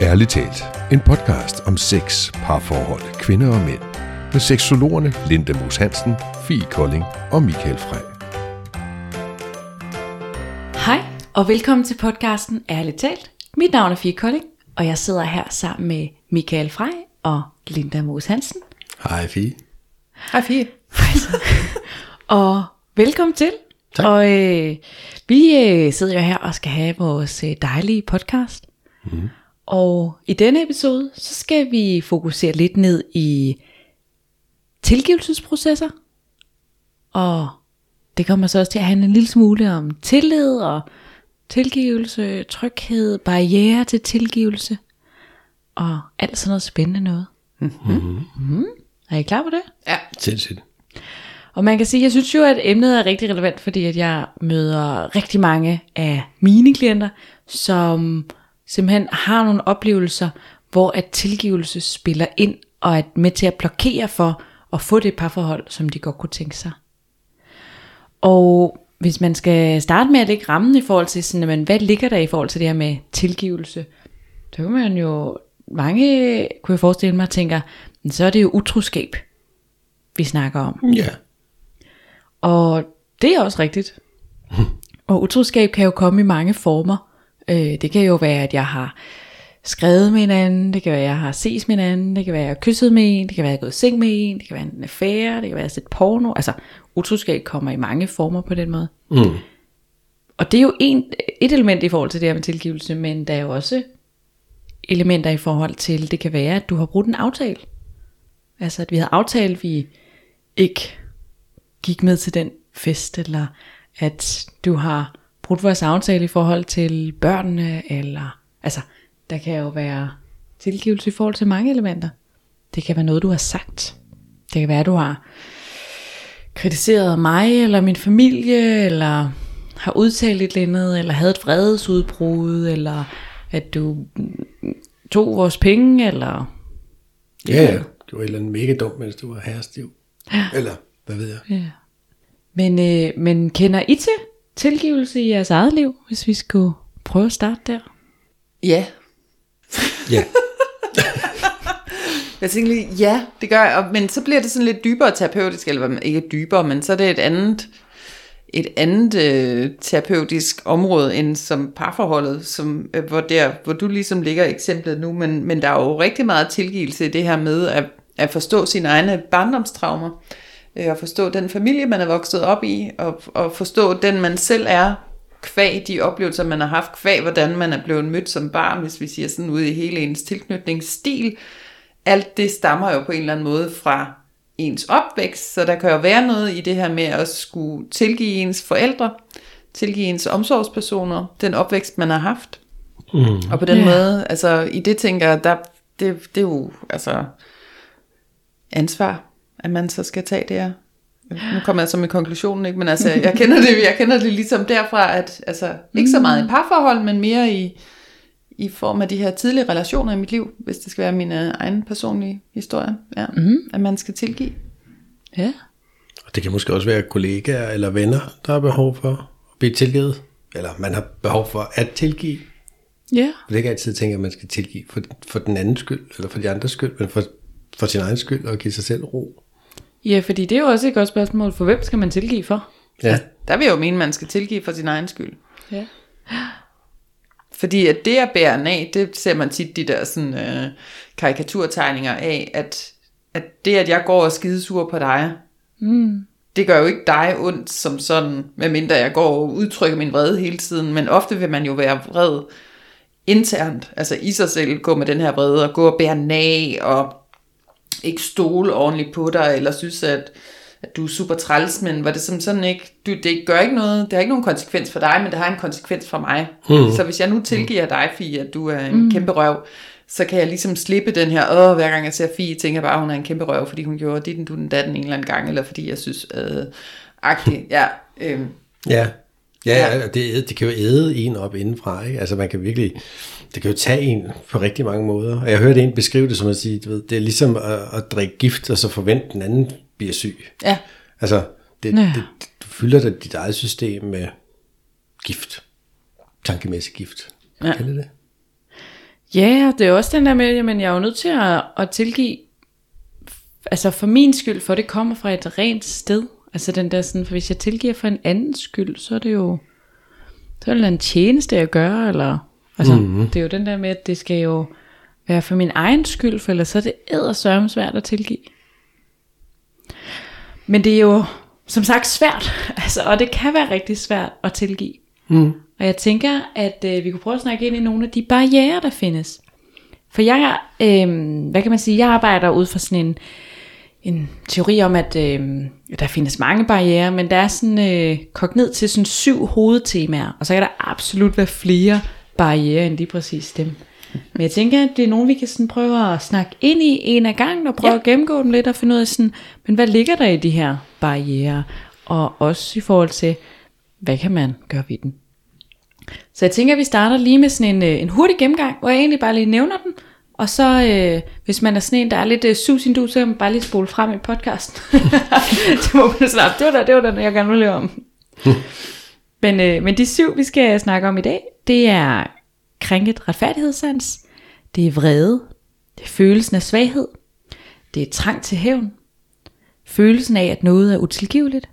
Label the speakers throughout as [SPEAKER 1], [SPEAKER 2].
[SPEAKER 1] Ærligt talt, en podcast om sex, parforhold, kvinder og mænd. Med seksologerne Linda Moos Hansen, Fie Kolding og Michael Frey.
[SPEAKER 2] Hej, og velkommen til podcasten Ærligt talt. Mit navn er Fie Kolding, og jeg sidder her sammen med Michael Frey og Linda Moos Hansen.
[SPEAKER 3] Hej Fie.
[SPEAKER 4] Hej Fie.
[SPEAKER 2] Og velkommen til.
[SPEAKER 3] Tak.
[SPEAKER 2] Og øh, vi øh, sidder jo her og skal have vores øh, dejlige podcast. Mm. Og i denne episode, så skal vi fokusere lidt ned i tilgivelsesprocesser. Og det kommer så også til at handle en lille smule om tillid og tilgivelse, tryghed, barriere til tilgivelse. Og alt sådan noget spændende noget. Mm-hmm. Mm. Er I klar på det?
[SPEAKER 4] Ja.
[SPEAKER 3] Sindssygt.
[SPEAKER 2] Og man kan sige, jeg synes jo, at emnet er rigtig relevant, fordi at jeg møder rigtig mange af mine klienter, som simpelthen har nogle oplevelser, hvor at tilgivelse spiller ind og er med til at blokere for at få det parforhold, som de godt kunne tænke sig. Og hvis man skal starte med at lægge rammen i forhold til, sådan, jamen, hvad ligger der i forhold til det her med tilgivelse, så kan man jo, mange kunne jeg forestille mig, tænker, "Men så er det jo utroskab, vi snakker om.
[SPEAKER 3] Ja.
[SPEAKER 2] Og det er også rigtigt. Og utroskab kan jo komme i mange former. Øh, det kan jo være, at jeg har skrevet med en anden, det kan være, at jeg har ses med en anden, det kan være, at jeg har kysset med en, det kan være, at jeg har gået i seng med en, det kan være en affære, det kan være, at jeg har set porno. Altså, utroskab kommer i mange former på den måde.
[SPEAKER 3] Mm.
[SPEAKER 2] Og det er jo en, et element i forhold til det her med tilgivelse, men der er jo også elementer i forhold til, det kan være, at du har brudt en aftale. Altså, at vi havde aftalt, at vi ikke gik med til den fest, eller at du har brudt vores aftale i forhold til børnene, eller altså, der kan jo være tilgivelse i forhold til mange elementer. Det kan være noget, du har sagt. Det kan være, du har kritiseret mig, eller min familie, eller har udtalt et eller andet, eller havde et vredesudbrud, eller at du tog vores penge, eller
[SPEAKER 3] Ja, ja. Det var et eller andet mega dumt, mens du var herrestiv. Eller, hvad ved jeg.
[SPEAKER 2] Ja. Men, øh, men kender I til tilgivelse i jeres eget liv, hvis vi skulle prøve at starte der?
[SPEAKER 4] Ja.
[SPEAKER 3] Ja.
[SPEAKER 4] Jeg tænkte lige, ja, det gør jeg. Men så bliver det sådan lidt dybere terapeutisk, eller ikke dybere, men så er det et andet, et andet øh, terapeutisk område end som parforholdet, som, øh, hvor, der, hvor du ligesom ligger eksemplet nu, men, men der er jo rigtig meget tilgivelse i det her med at, at forstå sine egne barndomstraumer, øh, og forstå den familie, man er vokset op i, og, og forstå den, man selv er, kvæg de oplevelser, man har haft, kvæg hvordan man er blevet mødt som barn, hvis vi siger sådan ud i hele ens tilknytningsstil. Alt det stammer jo på en eller anden måde fra ens opvækst, så der kan jo være noget i det her med at skulle tilgive ens forældre, tilgive ens omsorgspersoner, den opvækst, man har haft. Mm. Og på den yeah. måde, altså i det tænker jeg, der, det, det er jo altså ansvar, at man så skal tage det her. Nu kommer jeg så med konklusionen, ikke? men altså, jeg kender det, jeg kender det ligesom derfra, at altså, ikke så meget i parforhold, men mere i, i form af de her tidlige relationer i mit liv, hvis det skal være min øh, egen personlige historie, ja. mm. at man skal tilgive.
[SPEAKER 2] Ja.
[SPEAKER 3] Og det kan måske også være kollegaer eller venner, der har behov for at blive tilgivet. Eller man har behov for at tilgive.
[SPEAKER 2] Ja.
[SPEAKER 3] For det er ikke altid tænker, at man skal tilgive for, for den andens skyld, eller for de andres skyld, men for, for sin egen skyld, og give sig selv ro.
[SPEAKER 2] Ja, fordi det er jo også et godt spørgsmål, for hvem skal man tilgive for?
[SPEAKER 3] Ja,
[SPEAKER 4] Der vil jeg jo mene, at man skal tilgive for sin egen skyld.
[SPEAKER 2] Ja.
[SPEAKER 4] Fordi at det at bære af, det ser man tit de der sådan, øh, karikaturtegninger af, at, at det at jeg går og skidesur på dig, mm. det gør jo ikke dig ondt som sådan, medmindre jeg går og udtrykker min vrede hele tiden, men ofte vil man jo være vred internt, altså i sig selv gå med den her vrede og gå og bære af og ikke stole ordentligt på dig, eller synes, at, at du er super træls, men var det som sådan ikke, du, det gør ikke noget, det har ikke nogen konsekvens for dig, men det har en konsekvens for mig. Mm. Så hvis jeg nu tilgiver dig, Fie, at du er en mm. kæmpe røv, så kan jeg ligesom slippe den her, åh, hver gang jeg ser Fie, tænker jeg bare, at hun er en kæmpe røv, fordi hun gjorde dit, du den datten en eller anden gang, eller fordi jeg synes, øh, agtigt, ja, øh,
[SPEAKER 3] ja. Ja,
[SPEAKER 4] Ja.
[SPEAKER 3] ja. Det, det kan jo æde en op indenfra, ikke? Altså man kan virkelig, det kan jo tage en på rigtig mange måder. Og jeg hørte en beskrive det som at sige, du ved, det er ligesom at, at drikke gift, og så forvente den anden bliver syg.
[SPEAKER 4] ja,
[SPEAKER 3] Altså, det,
[SPEAKER 2] Ja.
[SPEAKER 3] det, du fylder da dit eget system med gift. Tankemæssig gift.
[SPEAKER 4] Ja.
[SPEAKER 3] Kan det?
[SPEAKER 2] Ja, og det er også den der med, jamen jeg er jo nødt til at, at tilgive, altså for min skyld, for det kommer fra et rent sted. Altså den der sådan, for hvis jeg tilgiver for en anden skyld, så er det jo, så er det en tjeneste jeg gør, eller, altså mm-hmm. det er jo den der med, at det skal jo være for min egen skyld, for ellers så er det ædersørme svært at tilgive. Men det er jo som sagt svært, altså, og det kan være rigtig svært at tilgive. Mm. Og jeg tænker, at øh, vi kunne prøve at snakke ind i nogle af de barriere, der findes. For jeg, øh, hvad kan man sige, jeg arbejder ud fra sådan en, en teori om, at øh, der findes mange barriere, men der er sådan øh, kogt ned til sådan syv hovedtemaer, og så kan der absolut være flere barriere end lige præcis dem. Men jeg tænker, at det er nogen, vi kan sådan prøve at snakke ind i en af gangen, og prøve ja. at gennemgå dem lidt, og finde ud af sådan, men hvad ligger der i de her barriere? Og også i forhold til, hvad kan man gøre ved den? Så jeg tænker, at vi starter lige med sådan en, øh, en hurtig gennemgang, hvor jeg egentlig bare lige nævner den, og så, øh, hvis man er sådan en, der er lidt øh, du, så kan man bare lige spole frem i podcasten. det må man snart. Det var der, det var der, jeg gerne vil om. men, øh, men de syv, vi skal snakke om i dag, det er krænket retfærdighedssans, det er vrede, det er følelsen af svaghed, det er trang til hævn, følelsen af, at noget er utilgiveligt,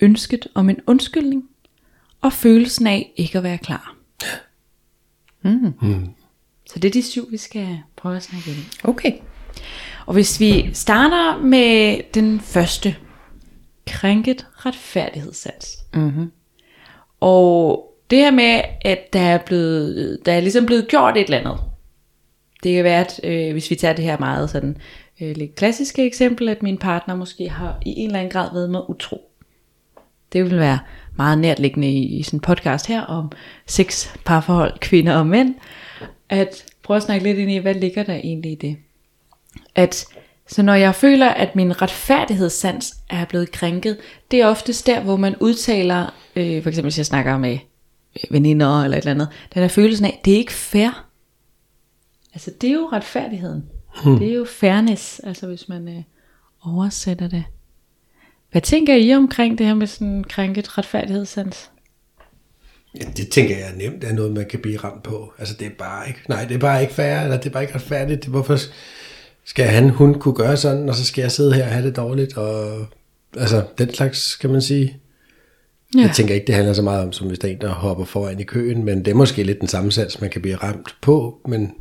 [SPEAKER 2] ønsket om en undskyldning, og følelsen af ikke at være klar. Mm. Mm. Så det er de syv, vi skal prøve at snakke ind.
[SPEAKER 4] Okay.
[SPEAKER 2] Og hvis vi starter med den første, krænket retfærdighedssats. Mm-hmm. Og det her med, at der er, blevet, der er ligesom blevet gjort et eller andet. Det kan være, at øh, hvis vi tager det her meget sådan øh, lidt klassiske eksempel, at min partner måske har i en eller anden grad været mig utro. Det vil være meget nærtliggende i, i sådan en podcast her om sex, parforhold, kvinder og mænd. At prøve at snakke lidt ind i, hvad ligger der egentlig i det. At så når jeg føler, at min retfærdighedssans er blevet krænket, det er oftest der, hvor man udtaler, øh, for eksempel hvis jeg snakker med veninder eller et eller andet, den her følelsen af, det er ikke fair. Altså det er jo retfærdigheden. Hmm. Det er jo fairness, altså hvis man øh, oversætter det. Hvad tænker I omkring det her med sådan krænket retfærdighedssans?
[SPEAKER 3] Ja, det tænker jeg nemt er noget, man kan blive ramt på. Altså det er bare ikke, nej, det er bare ikke fair, eller det er bare ikke retfærdigt. Hvorfor skal han, hun kunne gøre sådan, og så skal jeg sidde her og have det dårligt, og altså den slags, kan man sige. Ja. Jeg tænker ikke, det handler så meget om, som hvis der er en, der hopper foran i køen, men det er måske lidt den samme sats, man kan blive ramt på, men,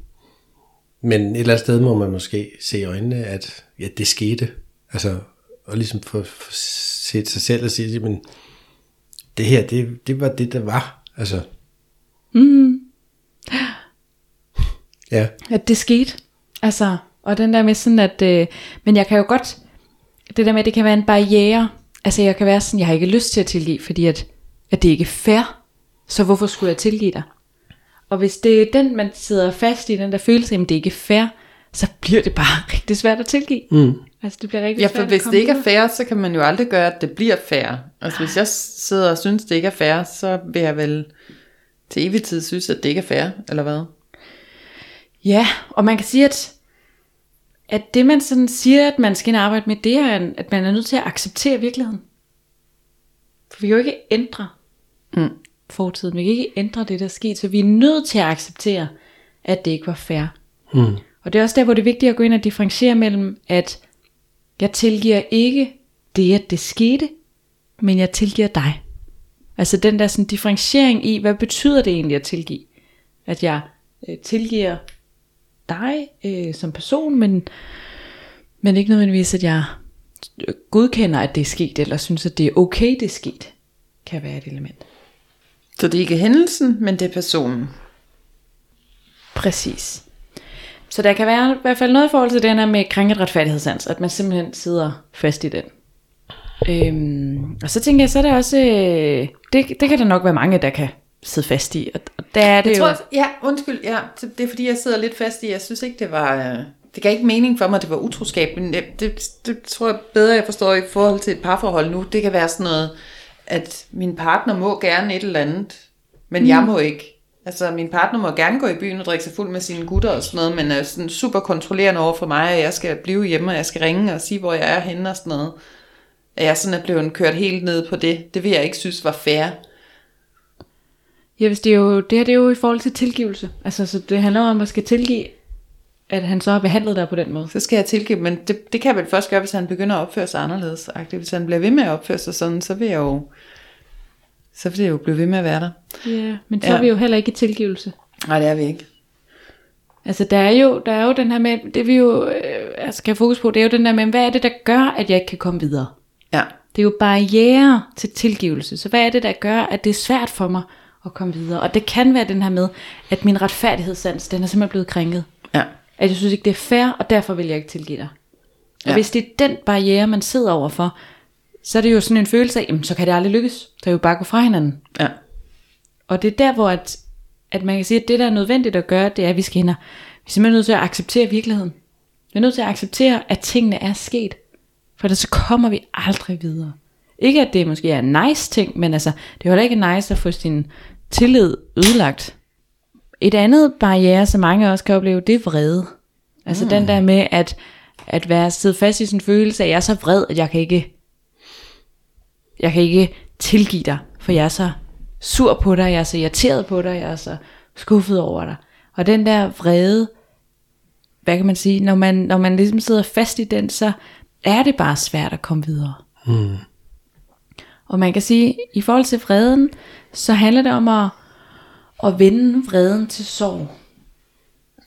[SPEAKER 3] men et eller andet sted må man måske se i øjnene, at ja, det skete. Altså, og ligesom få, få set sig selv og sige, men det her, det, det var det, der var. Altså. Mm. Ja.
[SPEAKER 2] At det skete. Altså, og den der med sådan, at, øh, men jeg kan jo godt, det der med, at det kan være en barriere, Altså jeg kan være sådan, jeg har ikke lyst til at tilgive, fordi at, at det ikke er fair. Så hvorfor skulle jeg tilgive dig? Og hvis det er den, man sidder fast i, den der følelse, at det ikke er fair, så bliver det bare rigtig svært at tilgive. Mm. Altså det bliver rigtig
[SPEAKER 4] ja, for svært hvis det ikke er fair, så kan man jo aldrig gøre, at det bliver fair. Altså hvis jeg sidder og synes, det ikke er fair, så vil jeg vel til evig tid synes, at det ikke er fair, eller hvad?
[SPEAKER 2] Ja, og man kan sige, at at det man sådan siger, at man skal arbejde med, det er, at man er nødt til at acceptere virkeligheden. For vi kan jo ikke ændre mm. fortiden. Vi kan ikke ændre det, der er sket. Så vi er nødt til at acceptere, at det ikke var fair. Mm. Og det er også der, hvor det er vigtigt at gå ind og differentiere mellem, at jeg tilgiver ikke det, at det skete, men jeg tilgiver dig. Altså den der sådan differentiering i, hvad betyder det egentlig at tilgive? At jeg øh, tilgiver dig øh, som person, men, men ikke nødvendigvis, at jeg godkender, at det er sket, eller synes, at det er okay, det er sket, kan være et element.
[SPEAKER 4] Så det er ikke hændelsen, men det er personen.
[SPEAKER 2] Præcis. Så der kan være i hvert fald noget i forhold til den her med krænket retfærdighedssans, at man simpelthen sidder fast i den. Øhm, og så tænker jeg, så er det også, øh, det, det kan der nok være mange, der kan sidde fast i. Og, og der er det
[SPEAKER 4] jeg
[SPEAKER 2] jo...
[SPEAKER 4] Tror, ja, undskyld, ja, det er fordi, jeg sidder lidt fast i, jeg synes ikke, det var... Øh, det gav ikke mening for mig, at det var utroskab, men det, det, det tror jeg bedre, jeg forstår i forhold til et parforhold nu. Det kan være sådan noget, at min partner må gerne et eller andet, men mm. jeg må ikke. Altså, min partner må gerne gå i byen og drikke sig fuld med sine gutter og sådan noget, men er sådan super kontrollerende over for mig, at jeg skal blive hjemme, og jeg skal ringe og sige, hvor jeg er henne og sådan noget. At jeg sådan er blevet kørt helt ned på det. Det vil jeg ikke synes var fair.
[SPEAKER 2] Ja, hvis det, er jo, det her det er jo i forhold til tilgivelse. Altså, så det handler om at skal tilgive, at han så har behandlet dig på den måde.
[SPEAKER 4] Så skal jeg tilgive, men det, det kan jeg vel først gøre, hvis han begynder at opføre sig anderledes. Hvis han bliver ved med at opføre sig sådan, så vil jeg jo, så vil det jo blive ved med at være der.
[SPEAKER 2] Ja, men så
[SPEAKER 4] Ja.
[SPEAKER 2] er vi jo heller ikke i tilgivelse.
[SPEAKER 4] Nej, det er vi ikke.
[SPEAKER 2] Altså, der er jo, der er jo den her med, det vi jo øh, altså, have fokus på, det er jo den der med, hvad er det, der gør, at jeg ikke kan komme videre?
[SPEAKER 4] Ja.
[SPEAKER 2] Det er jo barriere til tilgivelse. Så hvad er det, der gør, at det er svært for mig at komme videre? Og det kan være den her med, at min retfærdighedssans, den er simpelthen blevet krænket.
[SPEAKER 4] Ja.
[SPEAKER 2] At jeg synes ikke, det er fair, og derfor vil jeg ikke tilgive dig. Og
[SPEAKER 4] Ja.
[SPEAKER 2] hvis det er den barriere, man sidder overfor, så er det jo sådan en følelse af, jamen, så kan det aldrig lykkes. Så er jo bare gå fra hinanden.
[SPEAKER 4] Ja.
[SPEAKER 2] Og det er der, hvor at, at man kan sige, at det, der er nødvendigt at gøre, det er, at vi skal ind og, vi er simpelthen nødt til at acceptere virkeligheden. Vi er nødt til at acceptere, at tingene er sket. For ellers så kommer vi aldrig videre. Ikke at det måske er en nice ting, men altså, det er jo heller ikke nice at få sin tillid ødelagt. Et andet barriere, som mange også kan opleve, det er vrede. Altså mm. den der med at, at være siddet fast i sin følelse af, jeg er så vred, at jeg kan ikke, jeg kan ikke tilgive dig, for jeg er så sur på dig, jeg er så irriteret på dig, jeg er så skuffet over dig. Og den der vrede, hvad kan man sige, når man, når man ligesom sidder fast i den, så er det bare svært at komme videre.
[SPEAKER 3] Mm.
[SPEAKER 2] Og man kan sige, i forhold til vreden, så handler det om at, at vende vreden til sorg.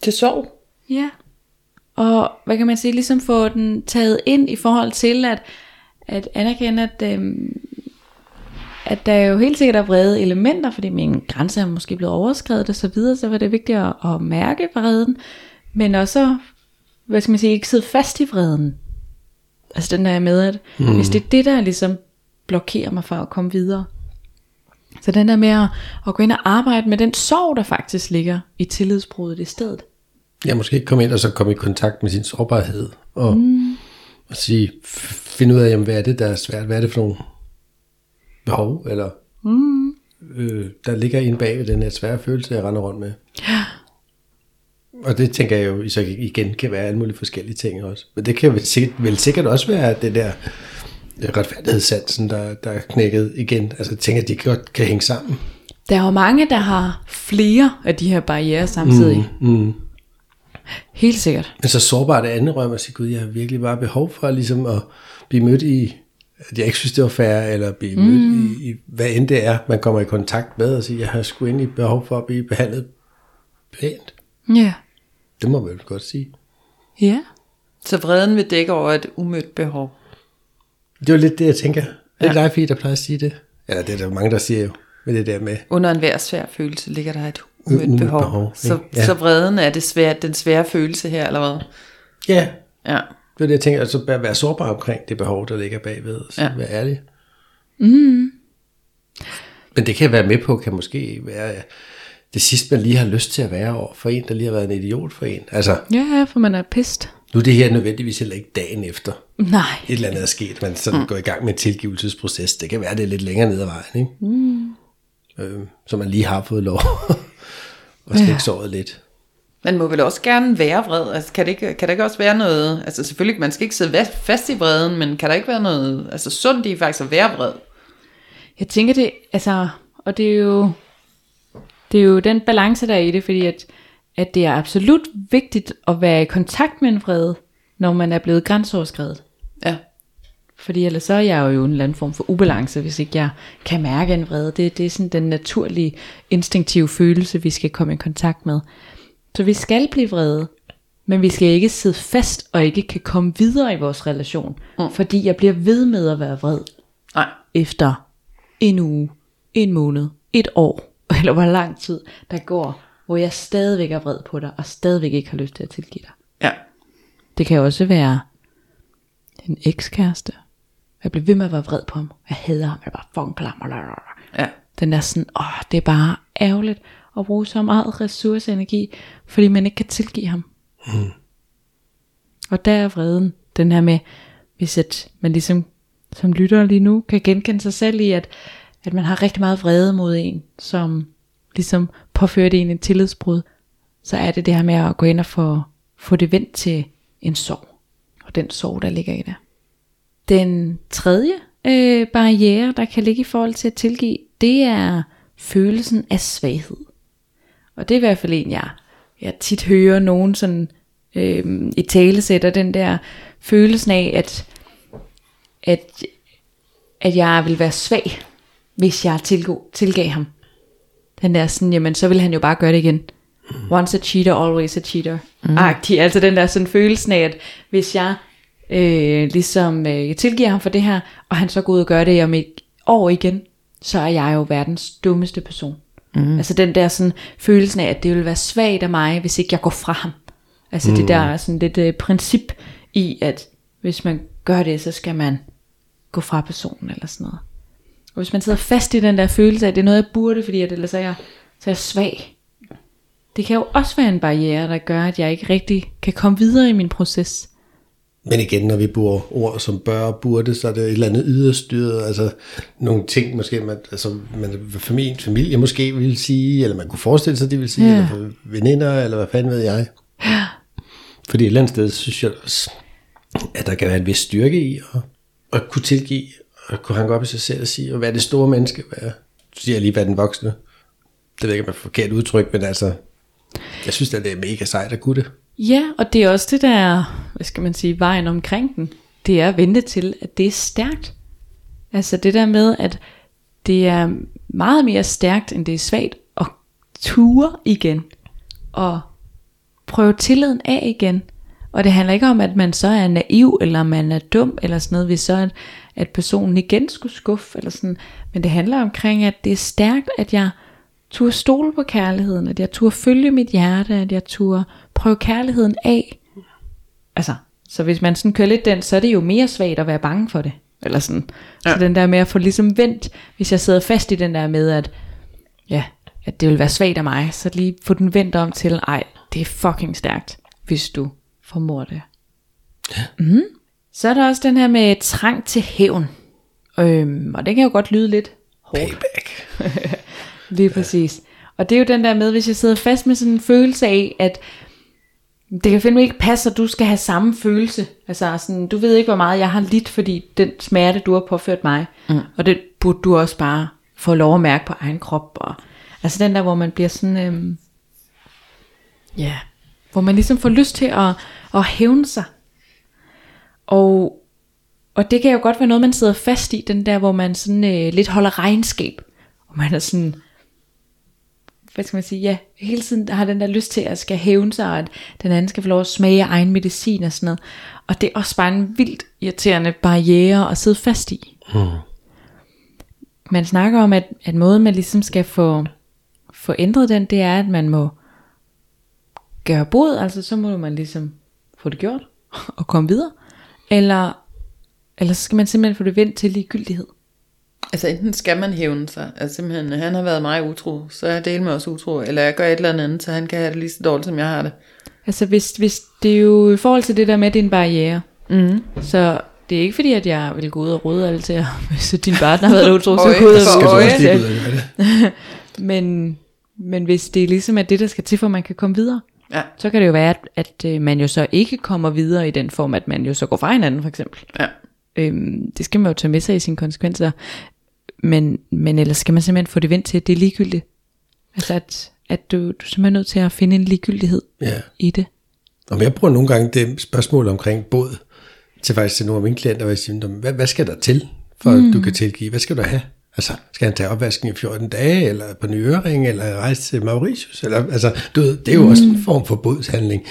[SPEAKER 4] Til sorg.
[SPEAKER 2] Ja. Og hvad kan man sige, ligesom få den taget ind i forhold til at, at anerkende, at, øhm, at der jo helt sikkert er vrede elementer, fordi min grænse er måske blevet overskrevet og så videre, så var det vigtigt at, at mærke vreden, men også, hvad skal man sige, ikke sidde fast i vreden. Altså den der med, at mm. hvis det er det, der ligesom blokerer mig for at komme videre. Så den der med at, at gå ind og arbejde med den sorg, der faktisk ligger i tillidsbruddet i stedet.
[SPEAKER 3] Ja, måske ikke komme ind og så komme i kontakt med sin sårbarhed. Og, mm. og sige, f- finde ud af, jamen, hvad er det, der er svært? Hvad er det for nogle behov? Eller mm. øh, der ligger inde bag ved den her svære følelse, jeg render rundt med.
[SPEAKER 2] Ja.
[SPEAKER 3] Og det tænker jeg jo så igen kan være alle mulige forskellige ting også. Men det kan vel sikkert, vel sikkert også være det der retfærdighedssansen, der, der er knækket igen. Altså jeg tænker, at de godt kan hænge sammen.
[SPEAKER 2] Der er jo mange, der har flere af de her barriere samtidig. Mm.
[SPEAKER 3] Mm.
[SPEAKER 2] Helt sikkert.
[SPEAKER 3] Men så sårbart andet røm at sige, gud, jeg har virkelig bare behov for ligesom at blive mødt i, at jeg ikke synes, det var fair, eller blive mm. mødt i, i, hvad end det er, man kommer i kontakt med, og sige, jeg har sgu egentlig behov for at blive behandlet pænt.
[SPEAKER 2] Ja.
[SPEAKER 3] Det må man vel godt sige.
[SPEAKER 2] Ja.
[SPEAKER 4] Så vreden vil dække over et umødt behov.
[SPEAKER 3] Det var lidt det, jeg tænker. Er det
[SPEAKER 4] Ja.
[SPEAKER 3] dig, Fie, der plejer at sige det? Eller det er der mange, der siger jo, med det der med,
[SPEAKER 4] Under enhver svær følelse ligger der et umødt behov.
[SPEAKER 3] behov,
[SPEAKER 4] så?
[SPEAKER 3] Ja.
[SPEAKER 4] så vreden er det svære, den svære følelse her, eller hvad?
[SPEAKER 3] ja,
[SPEAKER 4] Ja.
[SPEAKER 3] det er det, jeg tænker, altså bare være sårbar omkring det behov, der ligger bagved, så
[SPEAKER 4] Ja.
[SPEAKER 3] ja. være ærlig. Mm. Men det kan jeg være med på, kan måske være det sidste, man lige har lyst til at være over for en, der lige har været en idiot for en. Altså,
[SPEAKER 2] Ja, for man er pist.
[SPEAKER 3] Nu er det her nødvendigvis heller ikke dagen efter,
[SPEAKER 2] Nej.
[SPEAKER 3] et eller andet er sket, man sådan mm. går i gang med en tilgivelsesproces. Det kan være, det er lidt længere ned ad vejen, ikke? Mm. Øh, så man lige har fået lov at slikke ja. såret lidt.
[SPEAKER 4] Man må vel også gerne være vred. Altså, kan, det ikke, kan der ikke også være noget... Altså selvfølgelig, man skal ikke sidde fast i vreden, men kan der ikke være noget altså, sundt i faktisk at være vred?
[SPEAKER 2] Jeg tænker det, altså, og det er jo, det er jo den balance, der er i det, fordi at, at det er absolut vigtigt at være i kontakt med en vrede, når man er blevet grænseoverskrevet.
[SPEAKER 4] Ja.
[SPEAKER 2] Fordi ellers så er jeg jo en eller anden form for ubalance, hvis ikke jeg kan mærke en vrede. Det, det er sådan den naturlige, instinktive følelse, vi skal komme i kontakt med. Så vi skal blive vrede, men vi skal ikke sidde fast og ikke kan komme videre i vores relation, mm. fordi jeg bliver ved med at være vred
[SPEAKER 4] Nej.
[SPEAKER 2] efter en uge, en måned, et år, eller hvor lang tid der går, hvor jeg stadigvæk er vred på dig, og stadigvæk ikke har lyst til at tilgive dig.
[SPEAKER 4] Ja.
[SPEAKER 2] Det kan også være en ekskæreste. Jeg bliver ved med at være vred på ham. Jeg hader ham. Jeg bare fucking klam.
[SPEAKER 4] Ja.
[SPEAKER 2] Den der sådan, åh, det er bare ærgerligt at bruge så meget ressource og energi, fordi man ikke kan tilgive ham. Mm. Og der er vreden, den her med, hvis at man ligesom som lytter lige nu, kan genkende sig selv i, at, at man har rigtig meget vrede mod en, som ligesom påfører det en et tillidsbrud, så er det det her med at gå ind og få, få det vendt til en sorg. Og den sorg, der ligger i det. Den tredje øh, barriere, der kan ligge i forhold til at tilgive, det er følelsen af svaghed. Og det er i hvert fald en, jeg, jeg tit hører nogen sådan øh, i talesætter den der følelsen af, at, at, at jeg vil være svag, hvis jeg tilgå, tilgav ham. Den der sådan, jamen så vil han jo bare gøre det igen. Once a cheater, always a cheater. Mm. Agtig. Altså den der sådan følelsen af, at hvis jeg øh, ligesom øh, tilgiver ham for det her, og han så går ud og gør det om et år igen, så er jeg jo verdens dummeste person. Mm. Altså den der sådan følelsen af, at det vil være svagt af mig, hvis ikke jeg går fra ham. Altså mm. det der sådan lidt øh, princip i, at hvis man gør det, så skal man gå fra personen eller sådan noget. Og hvis man sidder fast i den der følelse af, at det er noget, jeg burde, fordi at ellers er jeg, så er jeg svag. Det kan jo også være en barriere, der gør, at jeg ikke rigtig kan komme videre i min proces.
[SPEAKER 3] Men igen, når vi bruger ord som bør og burde, så er det et eller andet yderstyret, altså nogle ting måske, man, altså, man, familie, familie måske vil sige, eller man kunne forestille sig, de vil sige,
[SPEAKER 2] Ja.
[SPEAKER 3] ja. eller veninder, eller hvad fanden ved jeg.
[SPEAKER 2] Ja.
[SPEAKER 3] Fordi et eller andet sted, synes jeg også, at der kan være en vis styrke i at, at kunne tilgive, og kunne gå op i sig selv og sige, hvad er det store menneske, være, du siger lige, hvad den voksne. Det ved jeg ikke, om det er forkert udtryk, men altså, jeg synes, at det er mega sejt at kunne det.
[SPEAKER 2] Ja, og det er også det der, hvad skal man sige, vejen omkring den. Det er at vente til, at det er stærkt. Altså det der med, at det er meget mere stærkt, end det er svagt, og ture igen. Og prøve tilliden af igen. Og det handler ikke om, at man så er naiv, eller man er dum, eller sådan noget, hvis så at, at personen igen skulle skuffe, eller sådan. Men det handler omkring, at det er stærkt, at jeg turde stole på kærligheden, at jeg turde følge mit hjerte, at jeg turde prøve kærligheden af. Altså, så hvis man sådan kører lidt den, så er det jo mere svagt at være bange for det. Eller sådan. Ja. Så den der med at få ligesom vendt, hvis jeg sidder fast i den der med, at, ja, at det vil være svagt af mig, så lige få den vendt om til, ej, det er fucking stærkt, hvis du formår det. Ja. Mm. Så er der også den her med trang til hævn. Øhm, og det kan jo godt lyde lidt hårdt.
[SPEAKER 3] Payback.
[SPEAKER 2] Lige præcis. Og det er jo den der med, hvis jeg sidder fast med sådan en følelse af, at det kan fandme ikke passe, at du skal have samme følelse. Altså sådan, du ved ikke, hvor meget jeg har lidt, fordi den smerte, du har påført mig. Mm. Og det burde du også bare få lov at mærke på egen krop. Og, altså den der, hvor man bliver sådan, øhm, ja, hvor man ligesom får lyst til at, at hævne sig. Og, og det kan jo godt være noget, man sidder fast i, den der, hvor man sådan øh, lidt holder regnskab. Og man er sådan, hvad skal man sige, ja, hele tiden har den der lyst til at skal hævne sig, og at den anden skal få lov at smage egen medicin og sådan noget. Og det er også bare en vildt irriterende barriere at sidde fast i.
[SPEAKER 3] Hmm.
[SPEAKER 2] Man snakker om, at, at måden man ligesom skal få, få ændret den, det er, at man må gøre bod, altså så må man ligesom få det gjort og komme videre. Eller, eller så skal man simpelthen få det vendt til ligegyldighed.
[SPEAKER 4] Altså enten skal man hævne sig, altså simpelthen, han har været mig utro, så er jeg del med også utro, eller jeg gør et eller andet, så han kan have det lige så dårligt, som jeg har det.
[SPEAKER 2] Altså hvis, hvis det er jo i forhold til det der med, at det er en barriere. Mm. Så det er ikke fordi, at jeg vil gå ud og råde alle til, at hvis din partner har været utro, så gå ud og
[SPEAKER 3] det?
[SPEAKER 2] Men, men hvis det ligesom er det, der skal til, for at man kan komme videre,
[SPEAKER 4] Ja,
[SPEAKER 2] så kan det jo være, at, at øh, man jo så ikke kommer videre i den form, at man jo så går fra hinanden for eksempel.
[SPEAKER 4] ja.
[SPEAKER 2] Øhm, det skal man jo tage med sig i sine konsekvenser. Men, men ellers skal man simpelthen få det vendt til, at det er ligegyldigt. Altså at, at du, du er simpelthen nødt til at finde en ligegyldighed
[SPEAKER 3] Ja.
[SPEAKER 2] i det.
[SPEAKER 3] Og jeg bruger nogle gange det spørgsmål omkring båd, til faktisk til nogle af mine klienter, hvor jeg siger, "Nå, hvad, hvad skal der til, for mm. at du kan tilgive? Hvad skal du have? Altså, skal han tage opvasken i 14 dage, eller på ny øring, eller rejse til Mauritius? Eller, altså, du ved, det er jo mm. også en form for bådshandling.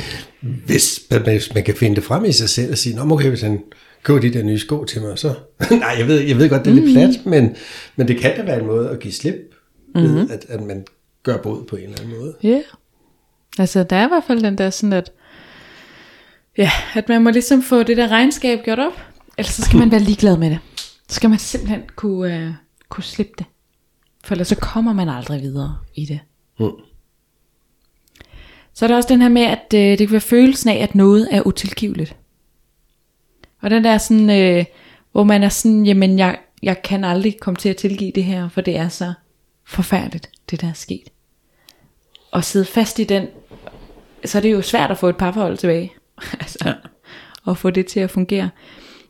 [SPEAKER 3] Hvis, hvis man kan finde det frem i sig selv og sige, Nå, okay, hvis han køber de der nye sko til mig, så... Nej, jeg ved, jeg ved godt, det er lidt plat, men, men det kan da være en måde at give slip, mm-hmm. ved, at, at man gør båd på en eller anden måde.
[SPEAKER 2] Ja. Yeah. Altså der er i hvert fald den der sådan, at, ja, at man må ligesom få det der regnskab gjort op. Ellers så skal man være ligeglad med det. Så skal man simpelthen kunne, øh, kunne slippe det. For ellers så kommer man aldrig videre i det.
[SPEAKER 3] Mm.
[SPEAKER 2] Så er der også den her med, at øh, det kan være følelsen af, at noget er utilgiveligt. Og den der sådan, øh, hvor man er sådan, jamen jeg, jeg kan aldrig komme til at tilgive det her, for det er så forfærdeligt, det der er sket. Og sidde fast i den, så er det jo svært at få et parforhold tilbage. altså, ja. Og få det til at fungere.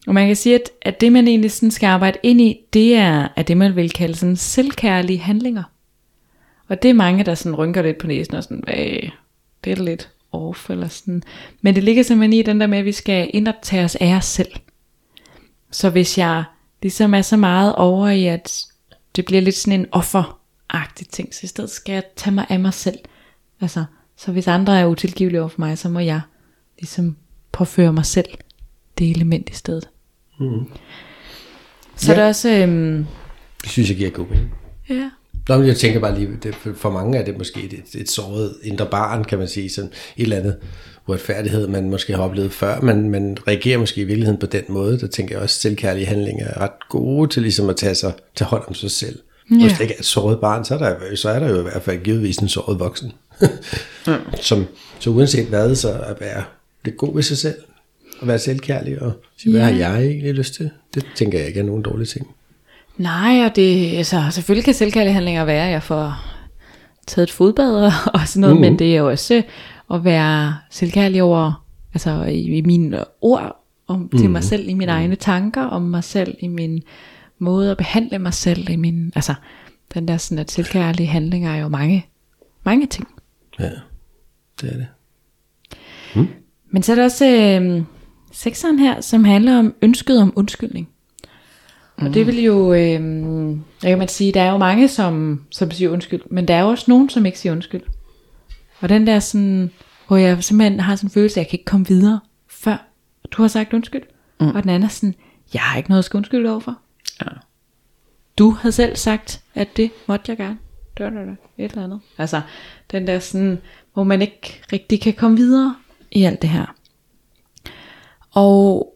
[SPEAKER 2] Og man kan sige, at, at det man egentlig sådan skal arbejde ind i, det er, at det man vil kalde sådan selvkærlige handlinger. Og det er mange, der sådan rynker lidt på næsen og sådan, øh, det er da lidt off eller sådan. Men det ligger simpelthen i den der med, at vi skal indoptage os af os selv. Så hvis jeg ligesom er så meget over i, at det bliver lidt sådan en offeragtig ting, så i stedet skal jeg tage mig af mig selv. Altså, så hvis andre er utilgivelige over for mig, så må jeg ligesom påføre mig selv det element i stedet. Mm. Så
[SPEAKER 3] Ja.
[SPEAKER 2] ja. er der også, øhm,
[SPEAKER 3] Det synes jeg giver god mening.
[SPEAKER 2] ja,
[SPEAKER 3] Nå, men jeg tænker bare lige, det, for mange er det måske et, et, et såret indre barn, kan man sige, sådan et eller andet uretfærdighed, man måske har oplevet før, men man reagerer måske i virkeligheden på den måde, der tænker jeg også, at selvkærlige handlinger er ret gode til ligesom at tage sig til hånd om sig selv. Ja. Hvis det ikke er et såret barn, så er, der, så er der jo i hvert fald givetvis en såret voksen. Som, så uanset hvad, så at være lidt god ved sig selv, og være selvkærlig, og sige, hvad
[SPEAKER 2] Ja.
[SPEAKER 3] har jeg egentlig lyst til? Det tænker jeg ikke er nogen dårlige ting.
[SPEAKER 2] Nej, og det, altså, selvfølgelig kan selvkærlige handlinger være, at jeg får taget et fodbad og, sådan noget, mm. men det er jo også at være selvkærlig over, altså i, i mine ord om, til mig selv, i mine egne tanker om mig selv, i min måde at behandle mig selv, i min, altså den der sådan, at selvkærlige handlinger er jo mange, mange ting.
[SPEAKER 3] Ja, det er det.
[SPEAKER 2] Men så er der også øh, sekseren her, som handler om ønsket om undskyldning. Og det vil jo, øh, jeg kan man sige, der er jo mange, som, som siger undskyld, men der er jo også nogen, som ikke siger undskyld. Og den der sådan, hvor jeg simpelthen har sådan en følelse, at jeg kan ikke komme videre, før du har sagt undskyld. Mm. Og den anden er sådan, jeg har ikke noget at skal undskylde overfor.
[SPEAKER 4] Ja.
[SPEAKER 2] Du havde selv sagt, at det måtte jeg gerne. Det var det, et eller andet. Altså, den der sådan, hvor man ikke rigtig kan komme videre i alt det her. Og,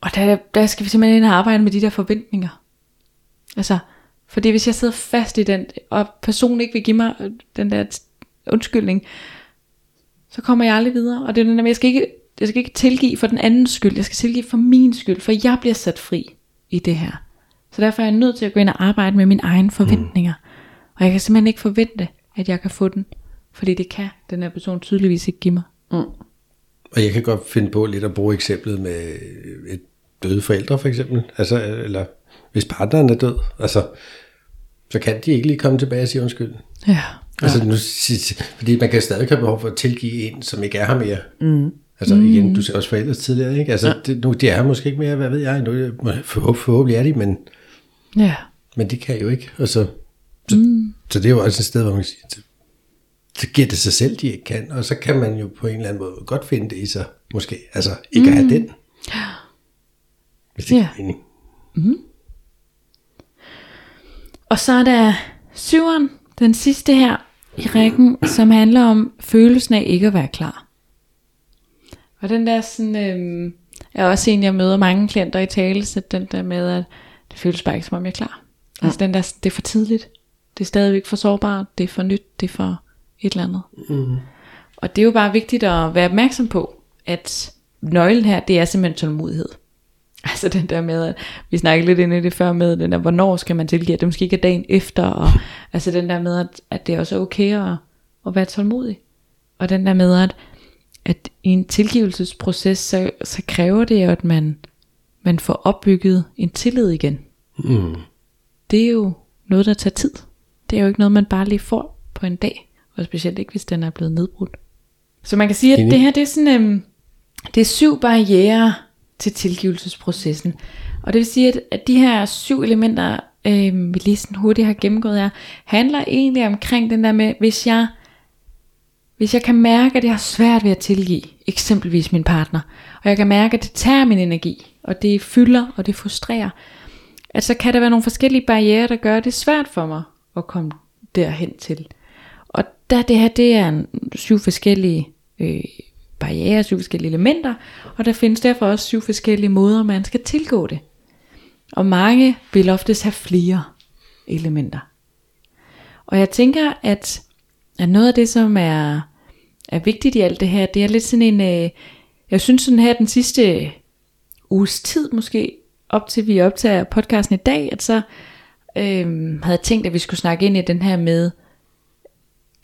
[SPEAKER 2] og der, der skal vi simpelthen ind og arbejde med de der forventninger. Altså, fordi hvis jeg sidder fast i den, og personen ikke vil give mig øh, den der undskyldning, så kommer jeg aldrig videre. Og det er den der, jeg skal ikke, jeg skal ikke tilgive for den andens skyld, jeg skal tilgive for min skyld, for jeg bliver sat fri i det her. Så derfor er jeg nødt til at gå ind og arbejde med mine egne forventninger. Og jeg kan simpelthen ikke forvente, at jeg kan få den, fordi det kan den her person tydeligvis ikke give mig. Mm.
[SPEAKER 3] Og jeg kan godt finde på lidt at bruge eksemplet med et døde forældre for eksempel. Altså, eller hvis partneren er død, altså, så kan de ikke lige komme tilbage og sige undskyld.
[SPEAKER 2] Ja.
[SPEAKER 3] Altså, nu, fordi man kan stadig have behov for at tilgive en, som ikke er her mere. Mm. Altså igen, du ser også forældre tidligere, ikke? Altså, ja. det, nu, de er måske ikke mere, hvad ved jeg, nu, forhåb, forhåbentlig er de, men,
[SPEAKER 2] Ja.
[SPEAKER 3] men de kan jo ikke. Og så, så, mm. så det er jo også et sted, hvor man kan sige, så, så giver det sig selv, de ikke kan, og så kan man jo på en eller anden måde godt finde det i sig, måske. Altså, ikke mm. at have den. Hvis det
[SPEAKER 2] Ja.
[SPEAKER 3] ja. giver mening.
[SPEAKER 2] Og så er der syveren, den sidste her i rækken, som handler om følelsen af ikke at være klar. Og den der sådan, øhm, er også en, jeg møder mange klienter i tale, så den der med, at det føles bare ikke som om jeg er klar. Mm. Altså den der, det er for tidligt. Det er stadigvæk for sårbart, det er for nyt, det er for et eller andet. Mm. Og det er jo bare vigtigt at være opmærksom på, at nøglen her, det er simpelthen tålmodighed. Altså den der med, at vi snakkede lidt ind i det før med, den der, hvornår skal man tilgive, at det måske ikke er dagen efter, og altså den der med, at, at det også er okay at, at være tålmodig. Og den der med, at, at i en tilgivelsesproces, så, så kræver det jo, at man, man får opbygget en tillid igen.
[SPEAKER 3] Mm.
[SPEAKER 2] Det er jo noget, der tager tid. Det er jo ikke noget, man bare lige får på en dag, og specielt ikke, hvis den er blevet nedbrudt. Så man kan sige, at det her, det er sådan, øhm, det er syv barriere til tilgivelsesprocessen. Og det vil sige, at, at de her syv elementer, øhm, vi lige sådan hurtigt har gennemgået her, handler egentlig omkring den der med, hvis jeg, hvis jeg kan mærke, at jeg har svært ved at tilgive, eksempelvis min partner, og jeg kan mærke, at det tager min energi, og det fylder, og det frustrerer, at så kan der være nogle forskellige barriere, der gør det svært for mig at komme derhen til. Der det her, det er en, syv forskellige øh, barriere, syv forskellige elementer, og der findes derfor også syv forskellige måder, man skal tilgå det. Og mange vil oftest have flere elementer. Og jeg tænker, at, at noget af det, som er, er vigtigt i alt det her, det er lidt sådan en, øh, jeg synes sådan her den sidste uges tid måske, op til vi optager podcasten i dag, at så øh, havde jeg tænkt, at vi skulle snakke ind i den her med,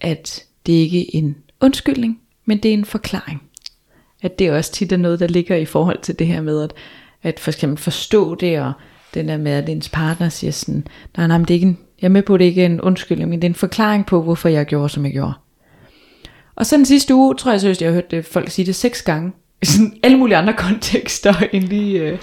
[SPEAKER 2] at det ikke er en undskyldning, men det er en forklaring. At det også tit er noget, der ligger i forhold til det her med, at, at for eksempel forstå det, og den der med, at ens partner siger sådan, nej, nej, men det er ikke en, Jeg er med på, at det ikke er en undskyldning, men det er en forklaring på, hvorfor jeg gjorde, som jeg gjorde. Og så den sidste uge, tror jeg seriøst, jeg har hørt det, folk sige det seks gange. I sådan alle mulige andre kontekster, end lige øh,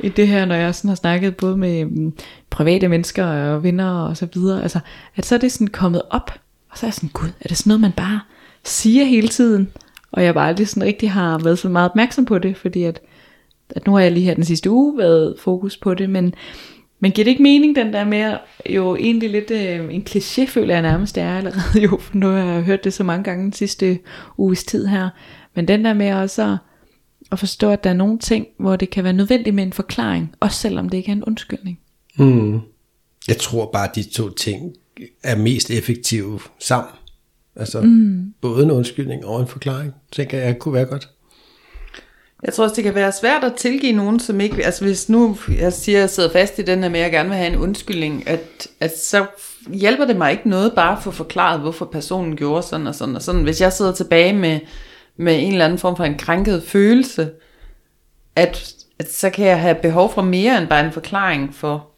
[SPEAKER 2] i det her, når jeg sådan har snakket både med øh, private mennesker og venner og så videre. Altså, at så er det sådan kommet op, og så er jeg sådan, gud, er det sådan noget, man bare siger hele tiden? Og jeg bare aldrig sådan rigtig har været så meget opmærksom på det, fordi at, at nu har jeg lige her den sidste uge været fokus på det, men, men giver det ikke mening, den der med, jo egentlig lidt øh, en kliché, føler jeg nærmest, det er allerede jo, for nu har jeg hørt det så mange gange den sidste uges tid her, men den der med også at, at forstå, at der er nogle ting, hvor det kan være nødvendigt med en forklaring, også selvom det ikke er en undskyldning.
[SPEAKER 3] Mm. Jeg tror bare, at de to ting er mest effektive sammen. Altså mm. både en undskyldning og en forklaring, tænker jeg kunne være godt.
[SPEAKER 4] Jeg tror også, det kan være svært at tilgive nogen, som ikke... Altså hvis nu jeg siger, at jeg sidder fast i den her med, at jeg gerne vil have en undskyldning, at, at så hjælper det mig ikke noget bare at få forklaret, hvorfor personen gjorde sådan og sådan og sådan. Hvis jeg sidder tilbage med, med en eller anden form for en krænket følelse, at, at så kan jeg have behov for mere end bare en forklaring for,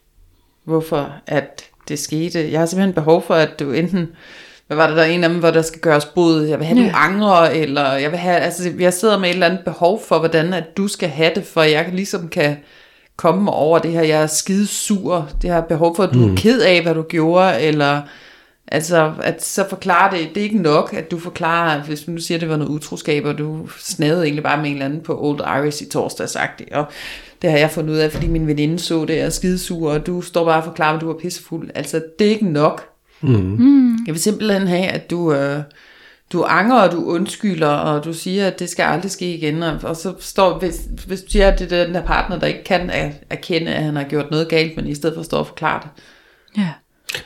[SPEAKER 4] hvorfor at det skete. Jeg har simpelthen behov for, at du enten hvad var det der en af dem, hvor der skal gøres bod, jeg vil have, ja. du angrer, eller jeg vil have, altså jeg sidder med et eller andet behov for, hvordan at du skal have det, for jeg ligesom kan komme over det her, jeg er skide sur, det her behov for, at du mm. er ked af, hvad du gjorde, eller altså, at så forklare det, det er ikke nok, at du forklarer, hvis du siger, at det var noget utroskab, og du snavede egentlig bare med en eller anden på Old Irish i torsdag sagt og det har jeg fundet ud af, fordi min veninde så det, er skidesur, og du står bare og forklarer, at du er pissefuld. Altså, det er ikke nok. Mm. Mm. Jeg vil simpelthen have, at du, øh, du angrer, og du undskylder, og du siger, at det skal aldrig ske igen. Og, og så står, hvis, hvis du siger, at det er den der partner, der ikke kan erkende, at han har gjort noget galt, men i stedet for at stå og forklare det.
[SPEAKER 2] Ja.